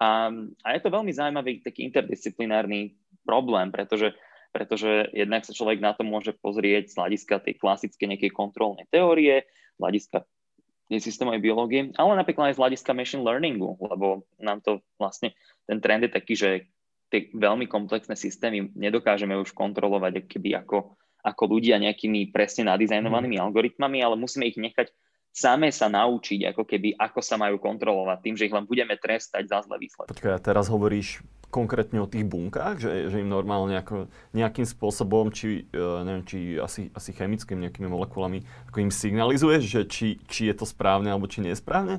A, a je to veľmi zaujímavý taký interdisciplinárny problém, pretože pretože jednak sa človek na to môže pozrieť z hľadiska tej klasickej nejakej kontrolnej teórie, z hľadiska systémovej biológie, ale napríklad aj z hľadiska machine learningu, lebo nám to vlastne, ten trend je taký, že tie veľmi komplexné systémy nedokážeme už kontrolovať keby ako, ako ľudia nejakými presne nadizajnovanými mm. algoritmami, ale musíme ich nechať samé sa naučiť, ako keby, ako sa majú kontrolovať tým, že ich len budeme trestať za zlé výsledky. Počkaj, a teraz hovoríš konkrétne o tých bunkách, že, že im normálne ako nejakým spôsobom, či, uh, neviem, či asi, asi chemickými nejakými molekulami, ako im signalizuješ, že či, či je to správne alebo či nie je správne?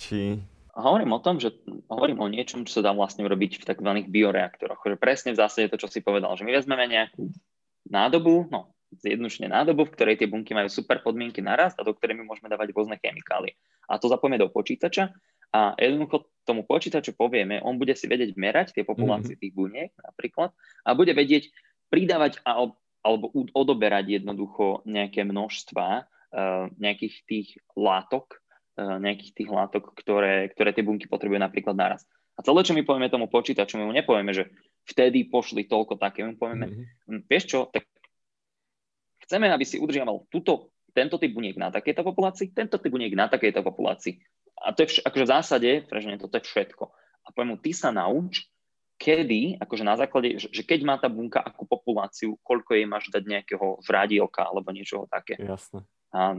Či... Hovorím o tom, že hovorím o niečom, čo sa dá vlastne urobiť v tzv. bioreaktoroch. Že presne v zásade to, čo si povedal, že my vezmeme nejakú nádobu, no zjednodušene nádobu, v ktorej tie bunky majú super podmienky na rast a do ktorej my môžeme dávať rôzne chemikálie. A to zapojeme do počítača a jednoducho tomu počítaču povieme, on bude si vedieť merať tie populácie mm-hmm. tých buniek napríklad a bude vedieť pridávať a, alebo odoberať jednoducho nejaké množstva uh, nejakých tých látok, nejakých tých látok, ktoré, ktoré tie bunky potrebujú napríklad naraz. A celé, čo my povieme tomu počítaču, my mu nepovieme, že vtedy pošli toľko také, my mu povieme, mm-hmm. vieš čo, tak chceme, aby si udržiaval túto, tento typ buniek na takejto populácii, tento typ buniek na takejto populácii a to je vš- akože v zásade, prežne, toto je všetko. A poviem mu, ty sa nauč, kedy, akože na základe, že, že keď má tá bunka ako populáciu, koľko jej máš dať nejakého vrádielka alebo niečoho také. Jasné. A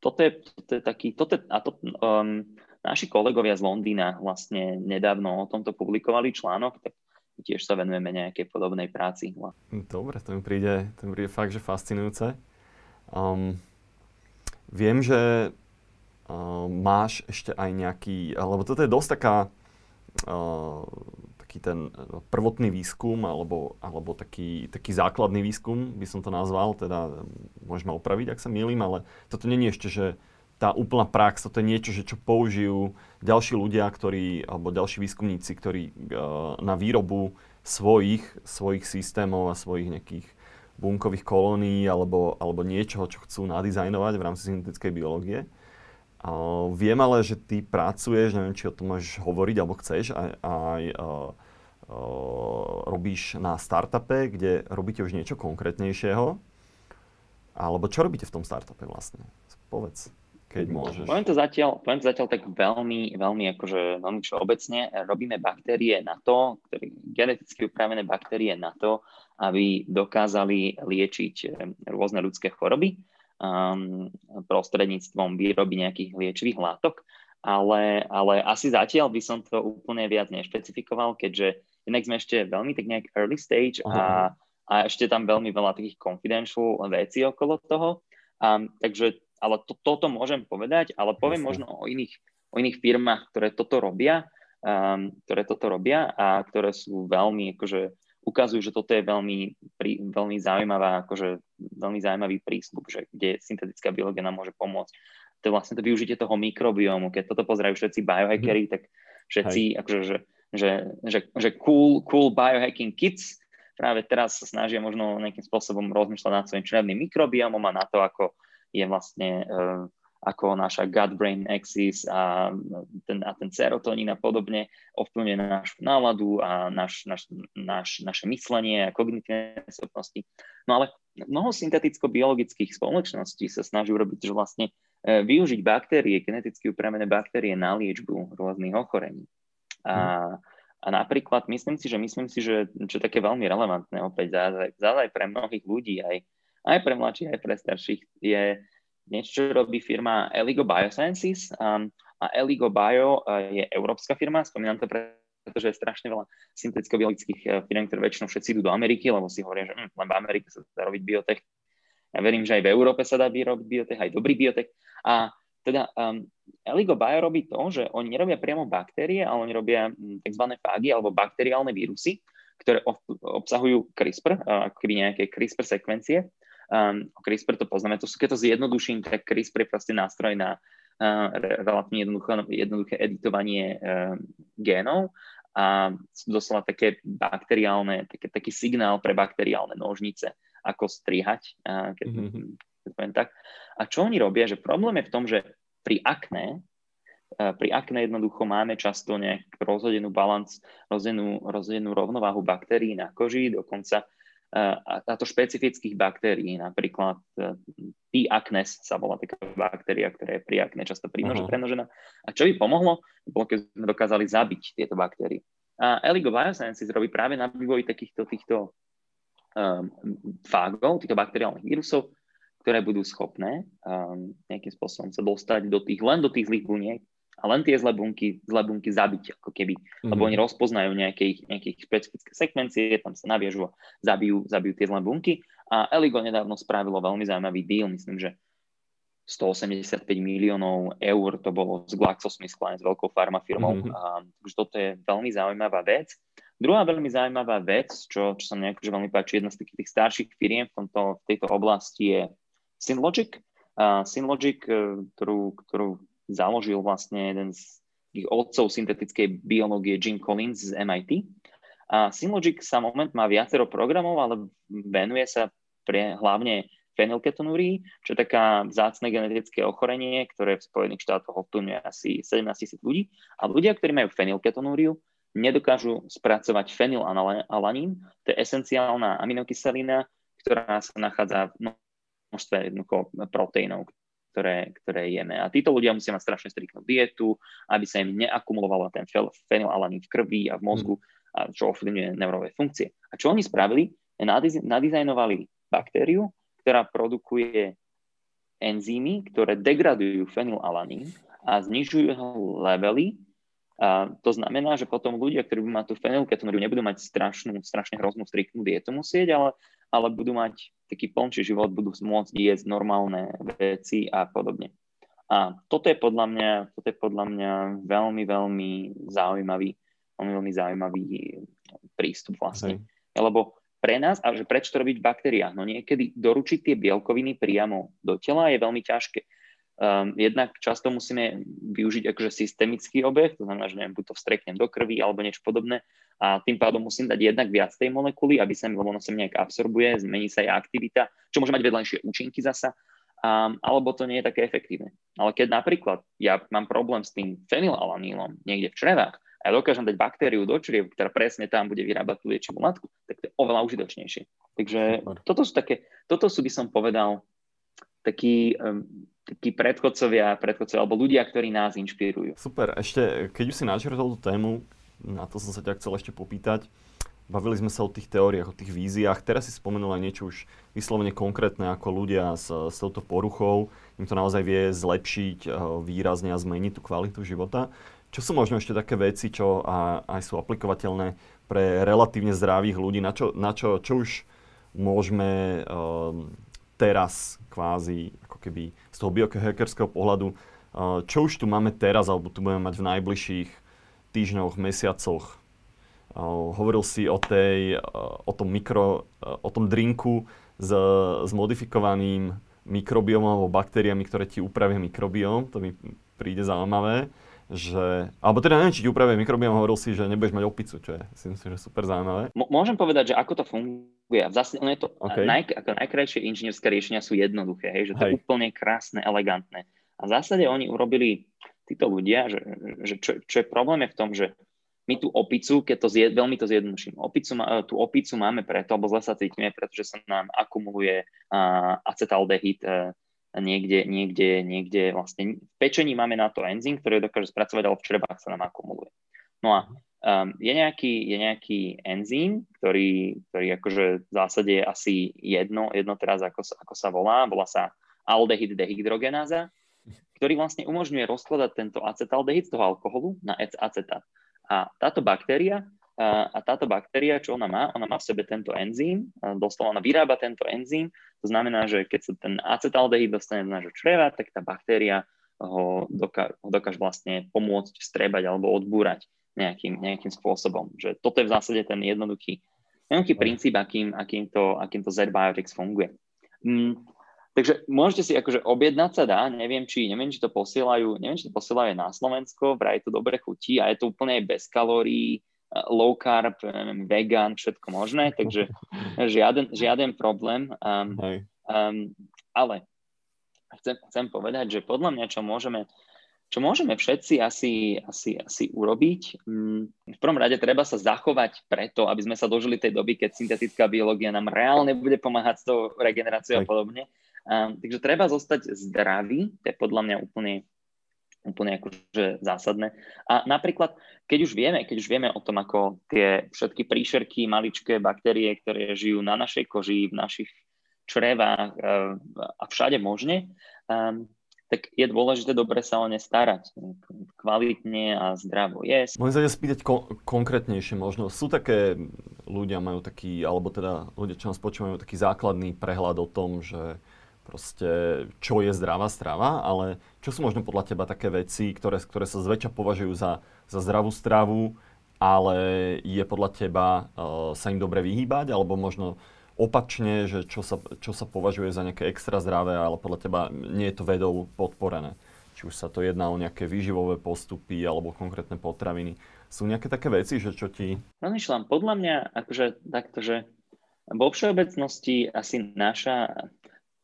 toto je, toto je taký, toto je, a to, um, naši kolegovia z Londýna vlastne nedávno o tomto publikovali článok, tak tiež sa venujeme nejakej podobnej práci. Dobre, to mi príde, to mi príde fakt, že fascinujúce. Um, viem, že máš ešte aj nejaký, lebo toto je dosť taká, uh, taký ten prvotný výskum, alebo, alebo taký, taký základný výskum, by som to nazval, teda môžeme opraviť, ak sa milím, ale toto je ešte, že tá úplná prax, toto je niečo, že čo použijú ďalší ľudia, ktorí, alebo ďalší výskumníci, ktorí uh, na výrobu svojich, svojich systémov a svojich nejakých bunkových kolónií alebo, alebo niečoho, čo chcú nadizajnovať v rámci syntetickej biológie. Uh, viem ale, že ty pracuješ, neviem, či o tom môžeš hovoriť, alebo chceš, aj, aj uh, uh, robíš na startupe, kde robíte už niečo konkrétnejšieho. Alebo čo robíte v tom startupe vlastne? Povedz, keď môžeš. Poviem to zatiaľ, poviem to zatiaľ tak veľmi, veľmi akože veľmi všeobecne. Robíme baktérie na to, ktoré, geneticky upravené baktérie na to, aby dokázali liečiť rôzne ľudské choroby um, prostredníctvom výroby nejakých liečivých látok, ale, ale asi zatiaľ by som to úplne viac nešpecifikoval, keďže inak sme ešte veľmi tak nejak early stage a, a ešte tam veľmi veľa takých confidential vecí okolo toho. Um, takže, ale to, toto môžem povedať, ale poviem možno o iných, o iných firmách, ktoré toto robia, um, ktoré toto robia a ktoré sú veľmi akože ukazujú, že toto je veľmi, prí, veľmi zaujímavá, akože veľmi zaujímavý prístup, že kde syntetická biológia nám môže pomôcť. To je vlastne to využitie toho mikrobiomu. Keď toto pozerajú všetci biohackery, mm. tak všetci, Hej. akože, že, že, že, že cool, cool biohacking kids práve teraz sa snažia možno nejakým spôsobom rozmýšľať nad svojím črevným mikrobiomom a na to, ako je vlastne uh, ako naša gut-brain axis a ten, a ten serotonín a podobne ovplyvňuje našu náladu a naš, naš, naš, naše myslenie a kognitívne schopnosti. No ale mnoho synteticko-biologických spoločností sa snaží urobiť, že vlastne e, využiť baktérie, geneticky upravené baktérie na liečbu rôznych ochorení. A, a napríklad myslím si, že myslím si, že čo také veľmi relevantné opäť zázaj, zázaj pre mnohých ľudí, aj, aj pre mladších, aj pre starších, je niečo, čo robí firma Eligo Biosciences. Um, a Eligo Bio uh, je európska firma, spomínam to pretože je strašne veľa synteticko-biologických uh, firm, ktoré väčšinou všetci idú do Ameriky, lebo si hovoria, že hm, len v Amerike sa dá robiť biotech. Ja verím, že aj v Európe sa dá vyrobiť biotech, aj dobrý biotech. A teda um, Eligo Bio robí to, že oni nerobia priamo baktérie, ale oni robia hm, tzv. fágy alebo bakteriálne vírusy, ktoré obsahujú CRISPR, ako keby nejaké CRISPR sekvencie. Um, CRISPR to poznáme, to sú, keď to zjednoduším, tak CRISPR je proste nástroj na uh, relatívne jednoduché, jednoduché editovanie uh, génov a doslova také bakteriálne, také, taký signál pre bakteriálne nožnice, ako strihať, uh, keď, mm-hmm. keď poviem tak. A čo oni robia, že problém je v tom, že pri akné pri akne jednoducho máme často nejakú rozhodenú balans, rozhodenú, rozhodenú rovnováhu baktérií na koži, dokonca a, a to špecifických baktérií, napríklad e, T. acnes sa volá taká baktéria, ktorá je pri akne často prímnože, premnožená. A čo by pomohlo? Bolo, keď sme dokázali zabiť tieto baktérie. A Eligo Biosciences robí práve na vývoji takýchto týchto um, fágov, týchto bakteriálnych vírusov, ktoré budú schopné um, nejakým spôsobom sa dostať do tých, len do tých zlých buniek a len tie zlé bunky, zlé bunky zabiť, ako keby, mm-hmm. lebo oni rozpoznajú nejaké, nejaké špecifické sekvencie, tam sa naviažu a zabijú, zabijú tie zlé bunky. A Eligo nedávno spravilo veľmi zaujímavý deal, myslím, že 185 miliónov eur to bolo z GlaxoSmithKline, s veľkou farmafirmou. Mm-hmm. A, takže toto je veľmi zaujímavá vec. Druhá veľmi zaujímavá vec, čo, čo sa mne akože veľmi páči, jedna z takých tých starších firiem v, tomto, v tejto oblasti je Synlogic. Uh, Synlogic, e, ktorú, ktorú založil vlastne jeden z tých otcov syntetickej biológie Jim Collins z MIT. A Synologic sa moment má viacero programov, ale venuje sa pre hlavne fenylketonúrii, čo je taká vzácne genetické ochorenie, ktoré v Spojených štátoch ovplyvňuje asi 17 tisíc ľudí. A ľudia, ktorí majú fenylketonúriu, nedokážu spracovať fenylalanín, to je esenciálna aminokyselina, ktorá sa nachádza v množstve proteínov, ktoré, ktoré jeme. A títo ľudia musia mať strašne striktnú dietu, aby sa im neakumulovala ten fenylalanín v krvi a v mozgu, mm. a čo ovplyvňuje neurové funkcie. A čo oni spravili? Nadizajnovali baktériu, ktorá produkuje enzymy, ktoré degradujú fenylalanín a znižujú jeho levely. A to znamená, že potom ľudia, ktorí budú mať tú fenylketonúriu, nebudú mať strašnú, strašne hroznú striktnú dietu musieť, ale, ale budú mať taký plnší život, budú môcť jesť normálne veci a podobne. A toto je podľa mňa, toto je podľa mňa veľmi, veľmi zaujímavý, veľmi, veľmi zaujímavý prístup vlastne. Hej. Lebo pre nás, a že prečo to robiť v baktériách? No niekedy doručiť tie bielkoviny priamo do tela je veľmi ťažké. Um, jednak často musíme využiť akože systemický obeh, to znamená, že neviem, buď to vstreknem do krvi alebo niečo podobné a tým pádom musím dať jednak viac tej molekuly, aby sa mi, lebo ono sa nejak absorbuje, zmení sa aj aktivita, čo môže mať vedľajšie účinky zasa, um, alebo to nie je také efektívne. Ale keď napríklad ja mám problém s tým fenylalanílom niekde v črevách a ja dokážem dať baktériu do čriev, ktorá presne tam bude vyrábať tú liečivú látku, tak to je oveľa užitočnejšie. Takže toto sú také, toto sú by som povedal takí, takí predchodcovia, predchodcovia, alebo ľudia, ktorí nás inšpirujú. Super, ešte keď už si načrtol tú tému, na to som sa ťa chcel ešte popýtať, bavili sme sa o tých teóriách, o tých víziách, teraz si spomenul aj niečo už vyslovene konkrétne, ako ľudia s, s touto poruchou, im to naozaj vie zlepšiť eh, výrazne a zmeniť tú kvalitu života. Čo sú možno ešte také veci, čo aj sú aplikovateľné pre relatívne zdravých ľudí, na čo, na čo, čo už môžeme um, teraz kvázi ako keby z toho biohackerského pohľadu, uh, čo už tu máme teraz, alebo tu budeme mať v najbližších týždňoch, mesiacoch. Uh, hovoril si o, tej, uh, o tom mikro, o tom drinku s, s modifikovaným mikrobiomom alebo baktériami, ktoré ti upravia mikrobióm. To mi príde zaujímavé. Že, alebo teda neviem, či ti upravia mikrobióm, hovoril si, že nebudeš mať opicu, čo je si myslím, že super zaujímavé. M- môžem povedať, že ako to funguje. Zase, ono je to, okay. naj, ako najkrajšie inžinierské riešenia sú jednoduché, hej, že to hej. je úplne krásne, elegantné. A v zásade oni urobili títo ľudia, že, že čo, čo je problém je v tom, že my tú opicu, keď to zjed, veľmi to zjednoduším, opicu, tú opicu máme preto, alebo zle sa cítime, pretože sa nám akumuluje uh, acetaldehyd uh, niekde, niekde, niekde vlastne v pečení máme na to enzym, ktorý dokáže spracovať, ale v črebách sa nám akumuluje. No a um, je, nejaký, je nejaký enzym, ktorý, ktorý akože v zásade je asi jedno, jedno teraz ako, ako sa volá, volá sa aldehyd dehydrogenáza, ktorý vlastne umožňuje rozkladať tento acetaldehyd z toho alkoholu na acetát. A táto baktéria a, táto baktéria, čo ona má, ona má v sebe tento enzym, doslova ona vyrába tento enzym, to znamená, že keď sa ten acetaldehyd dostane do nášho čreva, tak tá baktéria ho, doká, ho dokáže vlastne pomôcť strebať alebo odbúrať nejakým, nejakým spôsobom. Že toto je v zásade ten jednoduchý, jednoduchý princíp, akým, akým, to, akým to Z-Biotics funguje. Mm, takže môžete si akože objednať sa dá, neviem či, neviem, či to posielajú, neviem, či to posielajú na Slovensko, vraj to dobre chutí a je to úplne bez kalórií, low carb, vegan, všetko možné, takže žiaden, žiaden problém. Um, um, ale chcem, chcem povedať, že podľa mňa, čo môžeme, čo môžeme všetci asi, asi, asi urobiť, um, v prvom rade treba sa zachovať preto, aby sme sa dožili tej doby, keď syntetická biológia nám reálne bude pomáhať s tou regeneráciou a podobne. Um, takže treba zostať zdravý, to je podľa mňa úplne úplne akože zásadné. A napríklad, keď už vieme, keď už vieme o tom, ako tie všetky príšerky, maličké baktérie, ktoré žijú na našej koži, v našich črevách eh, a všade možne, um, tak je dôležité dobre sa o ne starať, kvalitne a zdravo jesť. Môžem sa spýtať ko- konkrétnejšie možno. Sú také, ľudia majú taký, alebo teda ľudia, čo nás počúvajú, taký základný prehľad o tom, že proste, čo je zdravá strava, ale čo sú možno podľa teba také veci, ktoré, ktoré sa zväčša považujú za, za zdravú stravu, ale je podľa teba uh, sa im dobre vyhýbať, alebo možno opačne, že čo sa, čo sa považuje za nejaké extra zdravé, ale podľa teba nie je to vedou podporené. Či už sa to jedná o nejaké výživové postupy alebo konkrétne potraviny. Sú nejaké také veci, že čo ti... Rozmýšľam, podľa mňa, akože takto, že vo všeobecnosti asi naša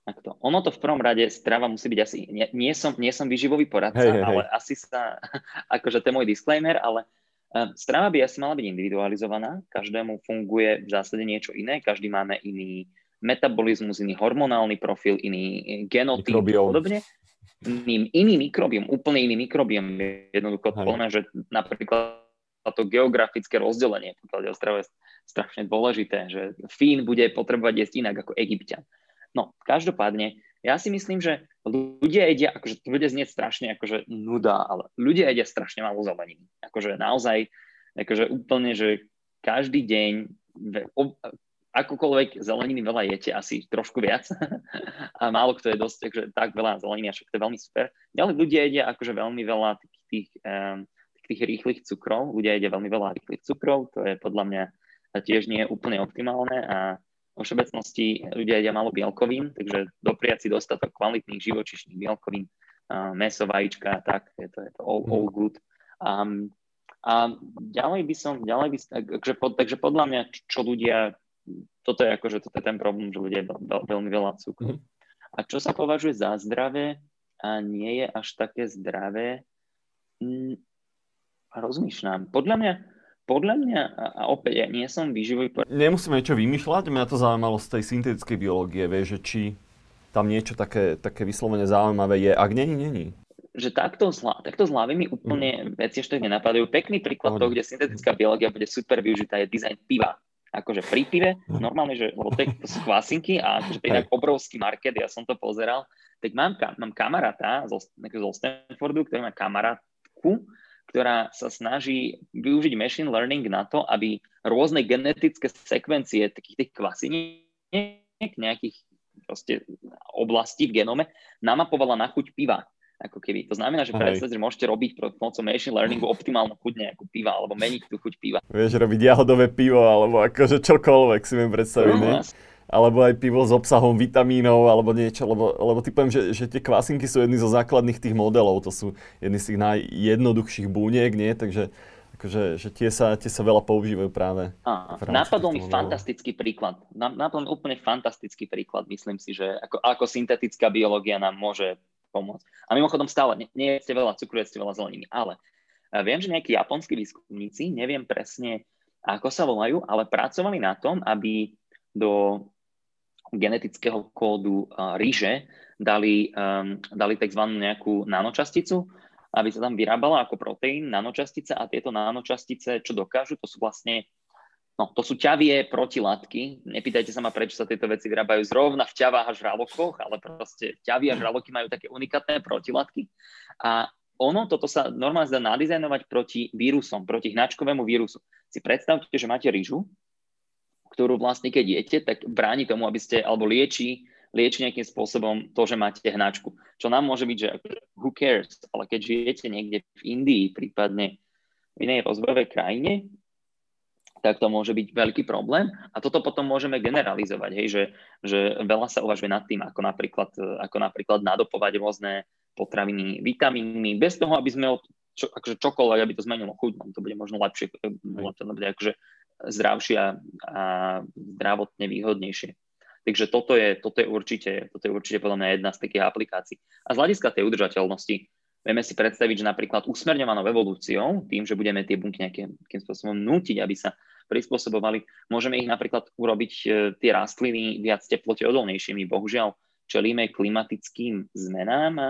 Takto. Ono to v prvom rade, strava musí byť asi, nie, nie, som, nie som výživový poradca, hey, hey, ale hey. asi sa, akože to je môj disclaimer, ale uh, strava by asi mala byť individualizovaná, každému funguje v zásade niečo iné, každý máme iný metabolizmus, iný hormonálny profil, iný genotyp a podobne. Iný, iný mikrobiom, úplne iný mikrobiom, jednoducho to že napríklad to geografické rozdelenie, pokiaľ je strašne dôležité, že Fín bude potrebovať jesť inak ako Egyptian No, každopádne, ja si myslím, že ľudia jedia, akože to bude znieť strašne akože nuda, ale ľudia jedia strašne málo zeleniny. Akože naozaj, akože úplne, že každý deň, akokoľvek zeleniny veľa jete, asi trošku viac a málo kto je dosť, takže tak veľa zeleniny, však to je veľmi super. Ďalej ľudia jedia akože veľmi veľa tých, tých, um, tých rýchlych cukrov, ľudia jedia veľmi veľa rýchlych cukrov, to je podľa mňa tiež nie je úplne optimálne a vo všeobecnosti ľudia jedia málo bielkovín, takže dopriať si dostatok kvalitných živočišných bielkovín, meso, vajíčka, tak, je to, je to all, all good. Um, a ďalej by som, ďalej by, takže, pod, takže podľa mňa, čo ľudia, toto je akože toto je ten problém, že ľudia veľ, veľmi veľa cukru. A čo sa považuje za zdravé a nie je až také zdravé, hm, rozmýšľam. Podľa mňa, podľa mňa, a opäť ja nie som výživový poradca. Nemusíme niečo vymýšľať, mňa to zaujímalo z tej syntetickej biológie, vieš, že či tam niečo také, také vyslovene zaujímavé je. Ak není, není. Že takto, zla, takto zľavy mi úplne mm. veci ešte nenapadajú. Pekný príklad toho, kde syntetická biológia bude super využitá, je dizajn piva. Akože pri pive, mhm. normálne, že lebo to, sú kvasinky a akože to je tak obrovský market, ja som to pozeral. Tak mám, mám kamaráta zo, zo Stanfordu, ktorý má kamarátku, ktorá sa snaží využiť machine learning na to, aby rôzne genetické sekvencie takých tých kvasiniek, nejakých proste oblastí v genome, namapovala na chuť piva. Ako keby. To znamená, že predstavte, že môžete robiť pomocou machine learningu optimálnu chuť nejakú piva, alebo meniť tú chuť piva. Vieš robiť jahodové pivo, alebo akože čokoľvek si viem predstaviť, no, alebo aj pivo s obsahom vitamínov alebo niečo, lebo, lebo ty poviem, že, že tie kvasinky sú jedny zo základných tých modelov, to sú jedny z tých najjednoduchších búniek, nie? Takže akože, že tie sa, tie sa veľa používajú práve. napadol mi fantastický príklad. Napadol mi úplne fantastický príklad. Myslím si, že ako, ako syntetická biológia nám môže pomôcť. A mimochodom stále, nie, nie jeste veľa cukru, jeste veľa zeleniny, ale eh, viem, že nejakí japonskí výskumníci, neviem presne, ako sa volajú, ale pracovali na tom, aby do genetického kódu ríže dali, um, dali tzv. nejakú nanočasticu, aby sa tam vyrábala ako proteín nanočastice a tieto nanočastice, čo dokážu, to sú vlastne No, to sú ťavie protilátky. Nepýtajte sa ma, prečo sa tieto veci vyrábajú zrovna v ťavách a žralokoch, ale proste ťavy a žraloky majú také unikátne protilátky. A ono toto sa normálne dá nadizajnovať proti vírusom, proti hnačkovému vírusu. Si predstavte, že máte rýžu, ktorú vlastne keď jete, tak bráni tomu, aby ste, alebo lieči, lieči nejakým spôsobom to, že máte hnačku. Čo nám môže byť, že who cares, ale keď žijete niekde v Indii, prípadne v inej rozvojovej krajine, tak to môže byť veľký problém. A toto potom môžeme generalizovať, hej, že, že veľa sa uvažuje nad tým, ako napríklad, ako napríklad nadopovať rôzne potraviny vitamínmi, bez toho, aby sme od čo, akože čokoľvek, aby to zmenilo chuť, no, to bude možno lepšie, to bude akože zdravšie a, zdravotne výhodnejšie. Takže toto je, toto, je určite, toto je určite podľa mňa jedna z takých aplikácií. A z hľadiska tej udržateľnosti vieme si predstaviť, že napríklad usmerňovanou evolúciou, tým, že budeme tie bunky nejakým spôsobom nútiť, aby sa prispôsobovali, môžeme ich napríklad urobiť e, tie rastliny viac teplote odolnejšími. Bohužiaľ, čelíme klimatickým zmenám a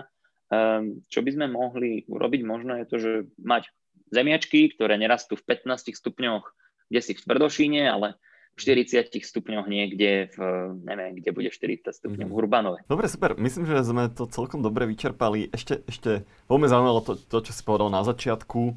um, čo by sme mohli urobiť možno je to, že mať zemiačky, ktoré nerastú v 15 stupňoch kde si v Tvrdošíne, ale v 40 stupňoch niekde, v, neviem, kde bude 40 stupňov v mhm. Urbanove. Dobre, super. Myslím, že sme to celkom dobre vyčerpali. Ešte, ešte veľmi zaujímalo to, to, čo si povedal na začiatku.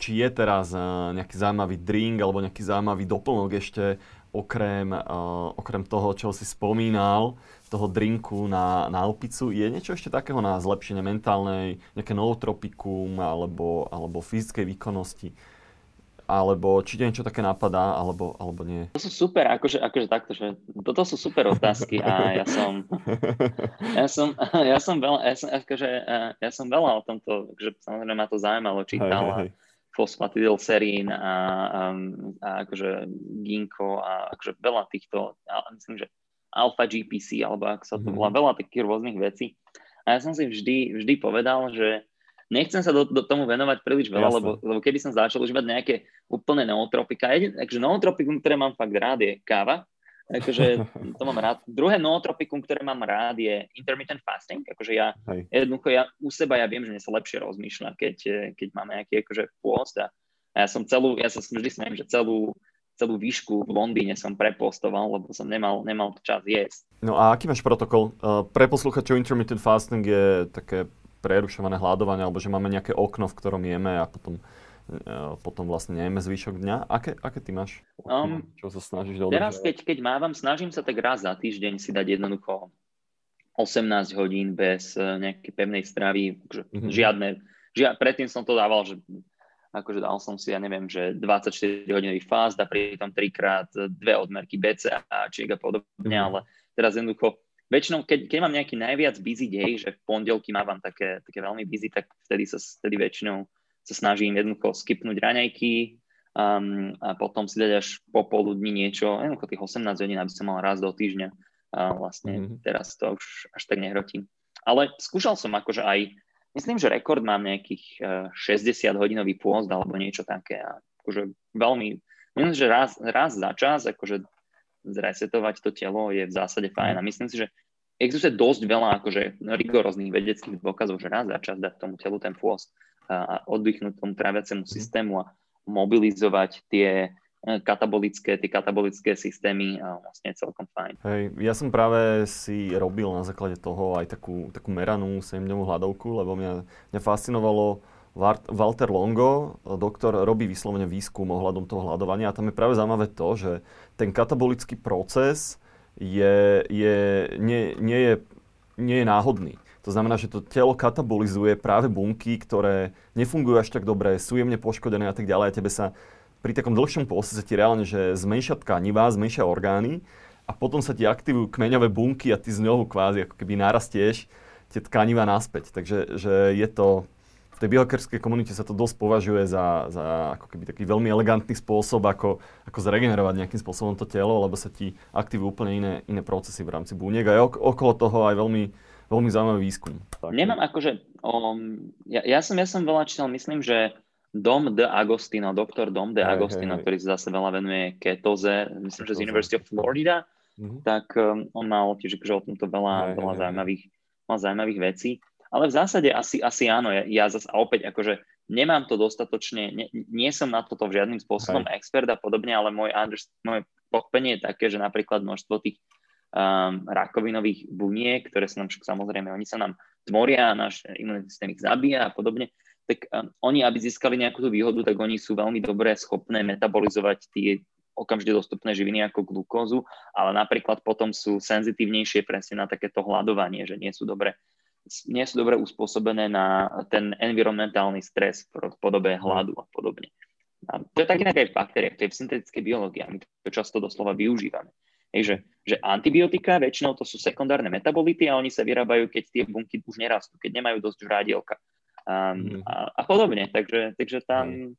Či je teraz uh, nejaký zaujímavý drink alebo nejaký zaujímavý doplnok ešte okrem, uh, okrem toho, čo si spomínal, toho drinku na, na opicu. Je niečo ešte takého na zlepšenie mentálnej, nejaké nootropikum alebo, alebo fyzickej výkonnosti? Alebo či ťa niečo také napadá, alebo, alebo nie? To sú super, akože, akože takto, že toto sú super otázky a ja som, ja som, ja som veľa, ja som, akože, ja som veľa o tomto, že samozrejme ma to zaujímalo, čítal hej, hej, hej. fosfatidylserín a, a, akože ginko a akože veľa týchto, myslím, že alfa GPC, alebo ak sa to volá, mm-hmm. veľa takých rôznych vecí. A ja som si vždy, vždy povedal, že nechcem sa do, do tomu venovať príliš veľa, lebo, lebo keby som začal už mať nejaké úplné nootropika, takže nootropikum, ktoré mám fakt rád, je káva, akože to mám rád. Druhé nootropikum, ktoré mám rád, je intermittent fasting, akože ja Hej. jednoducho ja u seba ja viem, že mne sa lepšie rozmýšľa, keď, keď máme nejaký akože pôst a, ja som celú, ja sa vždy smiem, že celú, celú výšku v Londýne som prepostoval, lebo som nemal, nemal čas jesť. No a aký máš protokol? Uh, pre posluchačov intermittent fasting je také prerušované hľadovanie, alebo že máme nejaké okno, v ktorom jeme a potom, uh, potom vlastne nejeme zvyšok dňa. Aké, aké ty máš? Um, čo sa snažíš dodržať? Teraz, keď, keď mávam, snažím sa tak raz za týždeň si dať jednoducho 18 hodín bez uh, nejakej pevnej stravy, mm-hmm. žiadne, žia, predtým som to dával, že akože dal som si, ja neviem, že 24 hodinový fast a pritom trikrát dve odmerky BCA, čiek a podobne, mm-hmm. ale teraz jednoducho väčšinou, keď, keď mám nejaký najviac busy day, že v pondelky mávam také, také veľmi busy, tak vtedy sa vtedy väčšinou sa snažím jednoducho skipnúť raňajky um, a potom si dať až popoludní niečo, jednoducho tých 18 hodín, aby som mal raz do týždňa. A vlastne mm-hmm. teraz to už až tak nehrotím. Ale skúšal som akože aj, myslím, že rekord mám nejakých uh, 60 hodinový pôzd alebo niečo také. A akože veľmi, myslím, že raz, raz za čas, akože zresetovať to telo je v zásade fajn. A myslím si, že existuje dosť veľa akože rigoróznych vedeckých dôkazov, že raz za čas dať tomu telu ten pôst a oddychnúť tomu tráviacemu mhm. systému a mobilizovať tie e, katabolické, tie katabolické systémy a vlastne celkom fajn. Hej, ja som práve si robil na základe toho aj takú, takú meranú 7-dňovú hľadovku, lebo mňa, mňa fascinovalo Walter Longo, doktor, robí vyslovene výskum ohľadom toho hľadovania a tam je práve zaujímavé to, že ten katabolický proces je, je, nie, nie, je, nie je náhodný. To znamená, že to telo katabolizuje práve bunky, ktoré nefungujú až tak dobre, sú jemne poškodené a tak ďalej a tebe sa pri takom dlhšom sa ti reálne, že zmenšia tkanivá, zmenšia orgány a potom sa ti aktivujú kmeňové bunky a ty z kvázi ako keby narastieš tie tkanivá naspäť. Takže že je to, tej biohackerskej komunite sa to dosť považuje za, za ako keby taký veľmi elegantný spôsob, ako, ako zregenerovať nejakým spôsobom to telo, lebo sa ti aktivujú úplne iné, iné procesy v rámci buniek a je ok- okolo toho aj veľmi, veľmi zaujímavý výskum. Tak. Nemám akože, um, ja, ja, som, ja som veľa čítal, myslím, že Dom de Agostino, doktor Dom de Agostino, hey, hey, ktorý sa zase veľa venuje ketoze, myslím, že z University of Florida, mm-hmm. tak um, on mal tiež akože o tomto veľa, hey, veľa hey, zaujímavých, veľa zaujímavých vecí. Ale v zásade asi, asi áno, ja, ja zase opäť akože nemám to dostatočne, nie, nie som na toto v žiadnym spôsobom Hej. expert a podobne, ale môj, moje pochopenie je také, že napríklad množstvo tých um, rakovinových buniek, ktoré sa nám však samozrejme, oni sa nám tvoria, náš imunitný systém ich zabíja a podobne, tak um, oni, aby získali nejakú tú výhodu, tak oni sú veľmi dobre schopné metabolizovať tie okamžite dostupné živiny ako glukózu, ale napríklad potom sú senzitívnejšie presne na takéto hľadovanie, že nie sú dobre nie sú dobre uspôsobené na ten environmentálny stres v podobe hladu a podobne. A to je také aj v baktériách, to je v syntetickej biológii a my to často doslova využívame. Hej, že, že antibiotika väčšinou to sú sekundárne metabolity a oni sa vyrábajú, keď tie bunky už nerastú, keď nemajú dosť žrádielka um, mm. a, a podobne. Takže, takže tam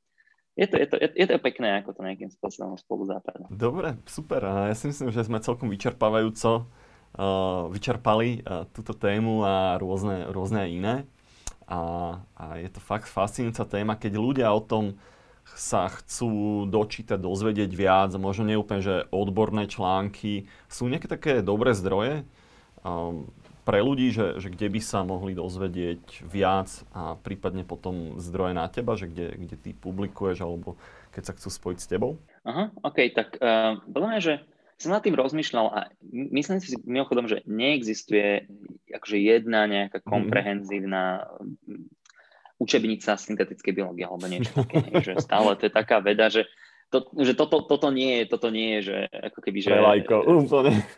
je to, je, to, je, to pekné, ako to nejakým spôsobom spolu západa. Dobre, super. A ja si myslím, že sme celkom vyčerpávajúco vyčerpali uh, túto tému a rôzne, rôzne iné. A, a je to fakt fascinujúca téma, keď ľudia o tom sa chcú dočítať, dozvedieť viac, možno nie úplne, že odborné články. Sú nejaké také dobré zdroje? Um, pre ľudí, že, že kde by sa mohli dozvedieť viac a prípadne potom zdroje na teba, že kde, kde ty publikuješ alebo keď sa chcú spojiť s tebou? Aha, OK, tak uh, podľa že som nad tým rozmýšľal a myslím si mimochodom, že neexistuje akože jedna nejaká mhm. komprehenzívna mm-hmm. učebnica syntetickej biológie alebo niečo také, že stále to je taká veda, že to, že toto, toto, nie je, toto nie je, že ako keby, že, lajko,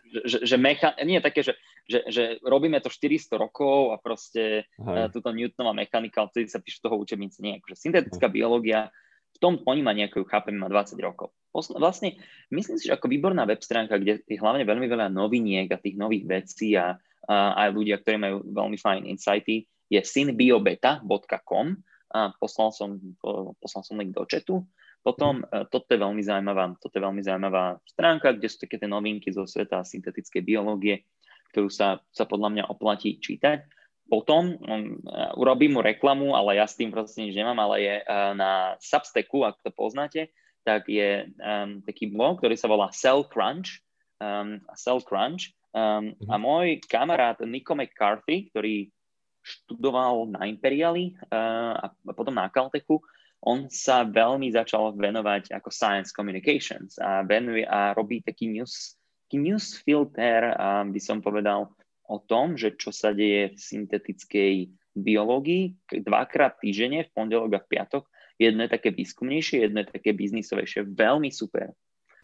že, že, že mecha, nie je také, že, že, že robíme to 400 rokov a proste uh, túto Newtonová mechanika, vtedy sa píše toho učebnice, nie, akože syntetická biológia, v tom ponímaní, ako ju chápem, má 20 rokov. Vlastne, myslím si, že ako výborná web stránka, kde je hlavne veľmi veľa noviniek a tých nových vecí a, aj ľudia, ktorí majú veľmi fajn insighty, je synbiobeta.com a poslal som, poslal som link do chatu potom e, toto je veľmi zaujímavá, toto je veľmi zaujímavá stránka, kde sú také tie novinky zo sveta syntetickej biológie, ktorú sa, sa podľa mňa oplatí čítať. Potom um, urobím mu reklamu, ale ja s tým proste nič nemám, ale je uh, na Substacku, ak to poznáte, tak je um, taký blog, ktorý sa volá Cell Crunch. Um, Cell Crunch. Um, a môj kamarát Nico McCarthy, ktorý študoval na Imperiali uh, a potom na Caltechu, on sa veľmi začal venovať ako science communications a venuje a robí taký news, taký news filter, a by som povedal, o tom, že čo sa deje v syntetickej biológii dvakrát týždenne, v pondelok a v piatok. Jedno je také výskumnejšie, jedno je také biznisovejšie. Veľmi super.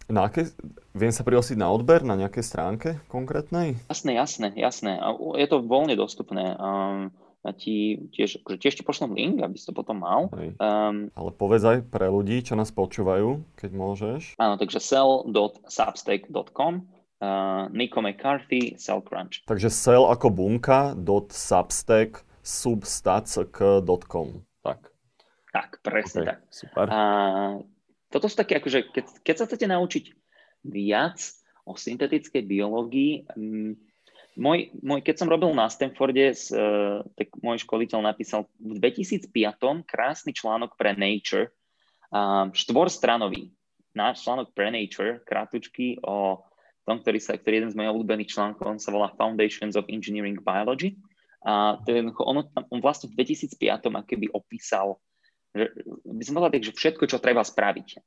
Na aké, viem sa prihlásiť na odber na nejakej stránke konkrétnej? Jasné, jasné, jasné. A je to voľne dostupné. Um, a ti tiež, akože tiež ti pošlem link, aby si to potom mal. Um, Ale povedz aj pre ľudí, čo nás počúvajú, keď môžeš. Áno, takže sell.substack.com uh, Nico McCarthy, Cell Crunch. Takže sell ako bunka, dot substack, substack.com. Tak. Tak, presne okay, tak. Super. A toto sú také, akože keď, keď sa chcete naučiť viac o syntetickej biológii, um, môj, môj, keď som robil na Stanforde, s, uh, tak môj školiteľ napísal v 2005 krásny článok pre Nature, uh, štvorstranový náš článok pre Nature, krátučky o tom, ktorý, sa, ktorý jeden z mojich obľúbených článkov, on sa volá Foundations of Engineering Biology. A to je, on, on vlastne v 2005 akéby opísal že, by som povedal tak, že všetko, čo treba spraviť.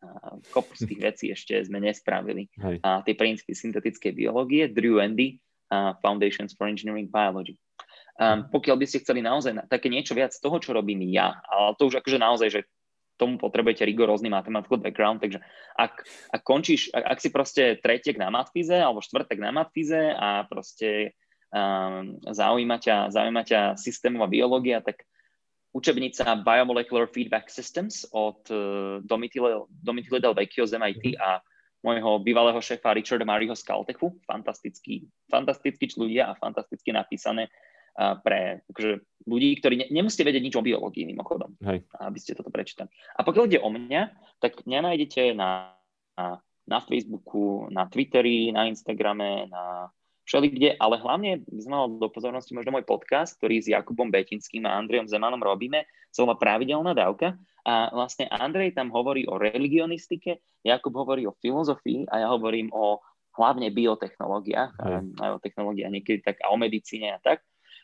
Kopu z tých vecí ešte sme nespravili. Hej. A tie princípy syntetickej biológie, Drew Andy, uh, Foundations for Engineering Biology. Um, pokiaľ by ste chceli naozaj na, také niečo viac z toho, čo robím ja, ale to už akože naozaj, že tomu potrebujete rigorózny matematický background, takže ak, ak končíš, ak, ak si proste tretiek na matfize alebo štvrtek na matfize a proste um, zaujíma, ťa, zaujíma ťa systémová biológia, tak učebnica Biomolecular Feedback Systems od uh, Domitila Del Vecchio z MIT a môjho bývalého šéfa Richarda Mariho z Caltechu. Fantastický, fantastický ľudia a fantasticky napísané pre akože, ľudí, ktorí ne, nemusíte vedieť nič o biológii mimochodom, Hej. aby ste toto prečítali. A pokiaľ ide o mňa, tak mňa nájdete na, na, na Facebooku, na Twitteri, na Instagrame, na všelikde, ale hlavne by sme mal do pozornosti možno môj podcast, ktorý s Jakubom Betinským a Andrejom Zemanom robíme, sa volá Pravidelná dávka a vlastne Andrej tam hovorí o religionistike, Jakub hovorí o filozofii a ja hovorím o hlavne biotechnológiách a, a o technológiách niekedy tak a o medicíne a tak.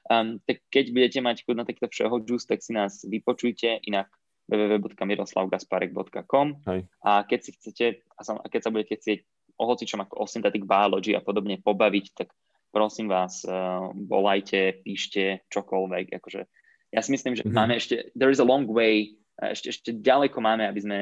Um, tak keď budete mať chuť na takto všeho juice, tak si nás vypočujte, inak www.miroslavgasparek.com a keď si chcete, a, a keď sa budete chcieť o hocičom ako synthetic biology a podobne pobaviť, tak prosím vás, uh, volajte, píšte čokoľvek, akože. Ja si myslím, že Mhm. máme ešte, there is a long way, ešte, ešte ďaleko máme, aby sme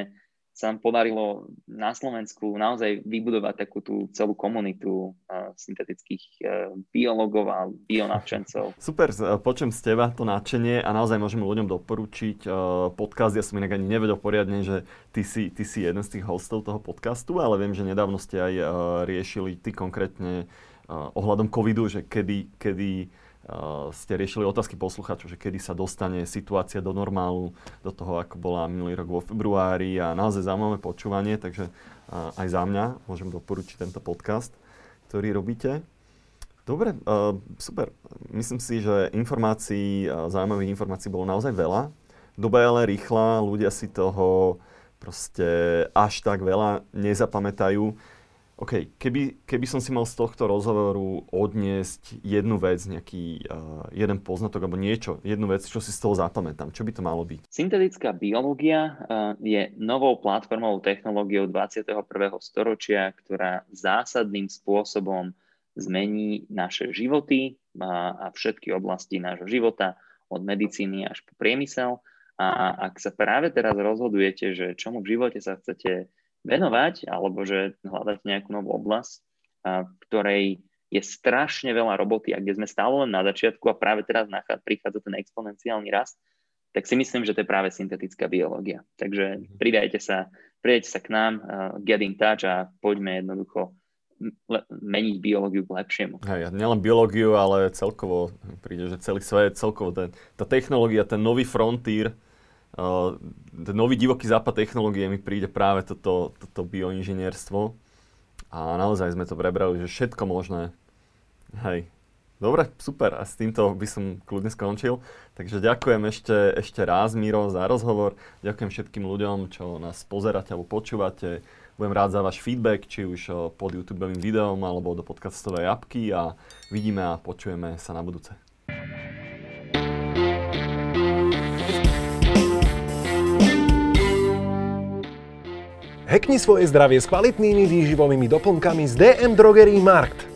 sa nám podarilo na Slovensku naozaj vybudovať takú tú celú komunitu uh, syntetických uh, biologov a bionavčencov. Super, z- počujem z teba to nadšenie a naozaj môžem ľuďom doporučiť uh, podcast. Ja som inak ani nevedel poriadne, že ty si, ty si jeden z tých hostov toho podcastu, ale viem, že nedávno ste aj riešili ty konkrétne ohľadom covidu, že kedy, kedy ste riešili otázky poslucháčov, že kedy sa dostane situácia do normálu, do toho, ako bola minulý rok vo februári a naozaj zaujímavé počúvanie, takže uh, aj za mňa môžem doporučiť tento podcast, ktorý robíte. Dobre, uh, super. Myslím si, že informácií, zaujímavých informácií bolo naozaj veľa. Doba je ale rýchla, ľudia si toho proste až tak veľa nezapamätajú. OK, keby, keby som si mal z tohto rozhovoru odniesť jednu vec, nejaký uh, jeden poznatok alebo niečo, jednu vec, čo si z toho zapamätám, čo by to malo byť? Syntetická biológia uh, je novou platformovou technológiou 21. storočia, ktorá zásadným spôsobom zmení naše životy a, a všetky oblasti nášho života, od medicíny až po priemysel. A ak sa práve teraz rozhodujete, že čomu v živote sa chcete venovať, alebo že hľadať nejakú novú oblasť, v ktorej je strašne veľa roboty a kde sme stále len na začiatku a práve teraz prichádza ten exponenciálny rast, tak si myslím, že to je práve syntetická biológia. Takže pridajte sa, pridajte sa k nám, get in touch a poďme jednoducho meniť biológiu k lepšiemu. Hej, nielen biológiu, ale celkovo príde, že celý svet, celkovo ten, tá technológia, ten nový frontír, ten nový divoký západ technológie mi príde práve toto, toto bioinžinierstvo. A naozaj sme to prebrali, že všetko možné. Hej. Dobre, super. A s týmto by som kľudne skončil. Takže ďakujem ešte, ešte raz, Miro, za rozhovor. Ďakujem všetkým ľuďom, čo nás pozeráte alebo počúvate. Budem rád za váš feedback, či už o, pod YouTube videom alebo do podcastovej apky a vidíme a počujeme sa na budúce. Hekni svoje zdravie s kvalitnými výživovými doplnkami z DM Drogery Markt.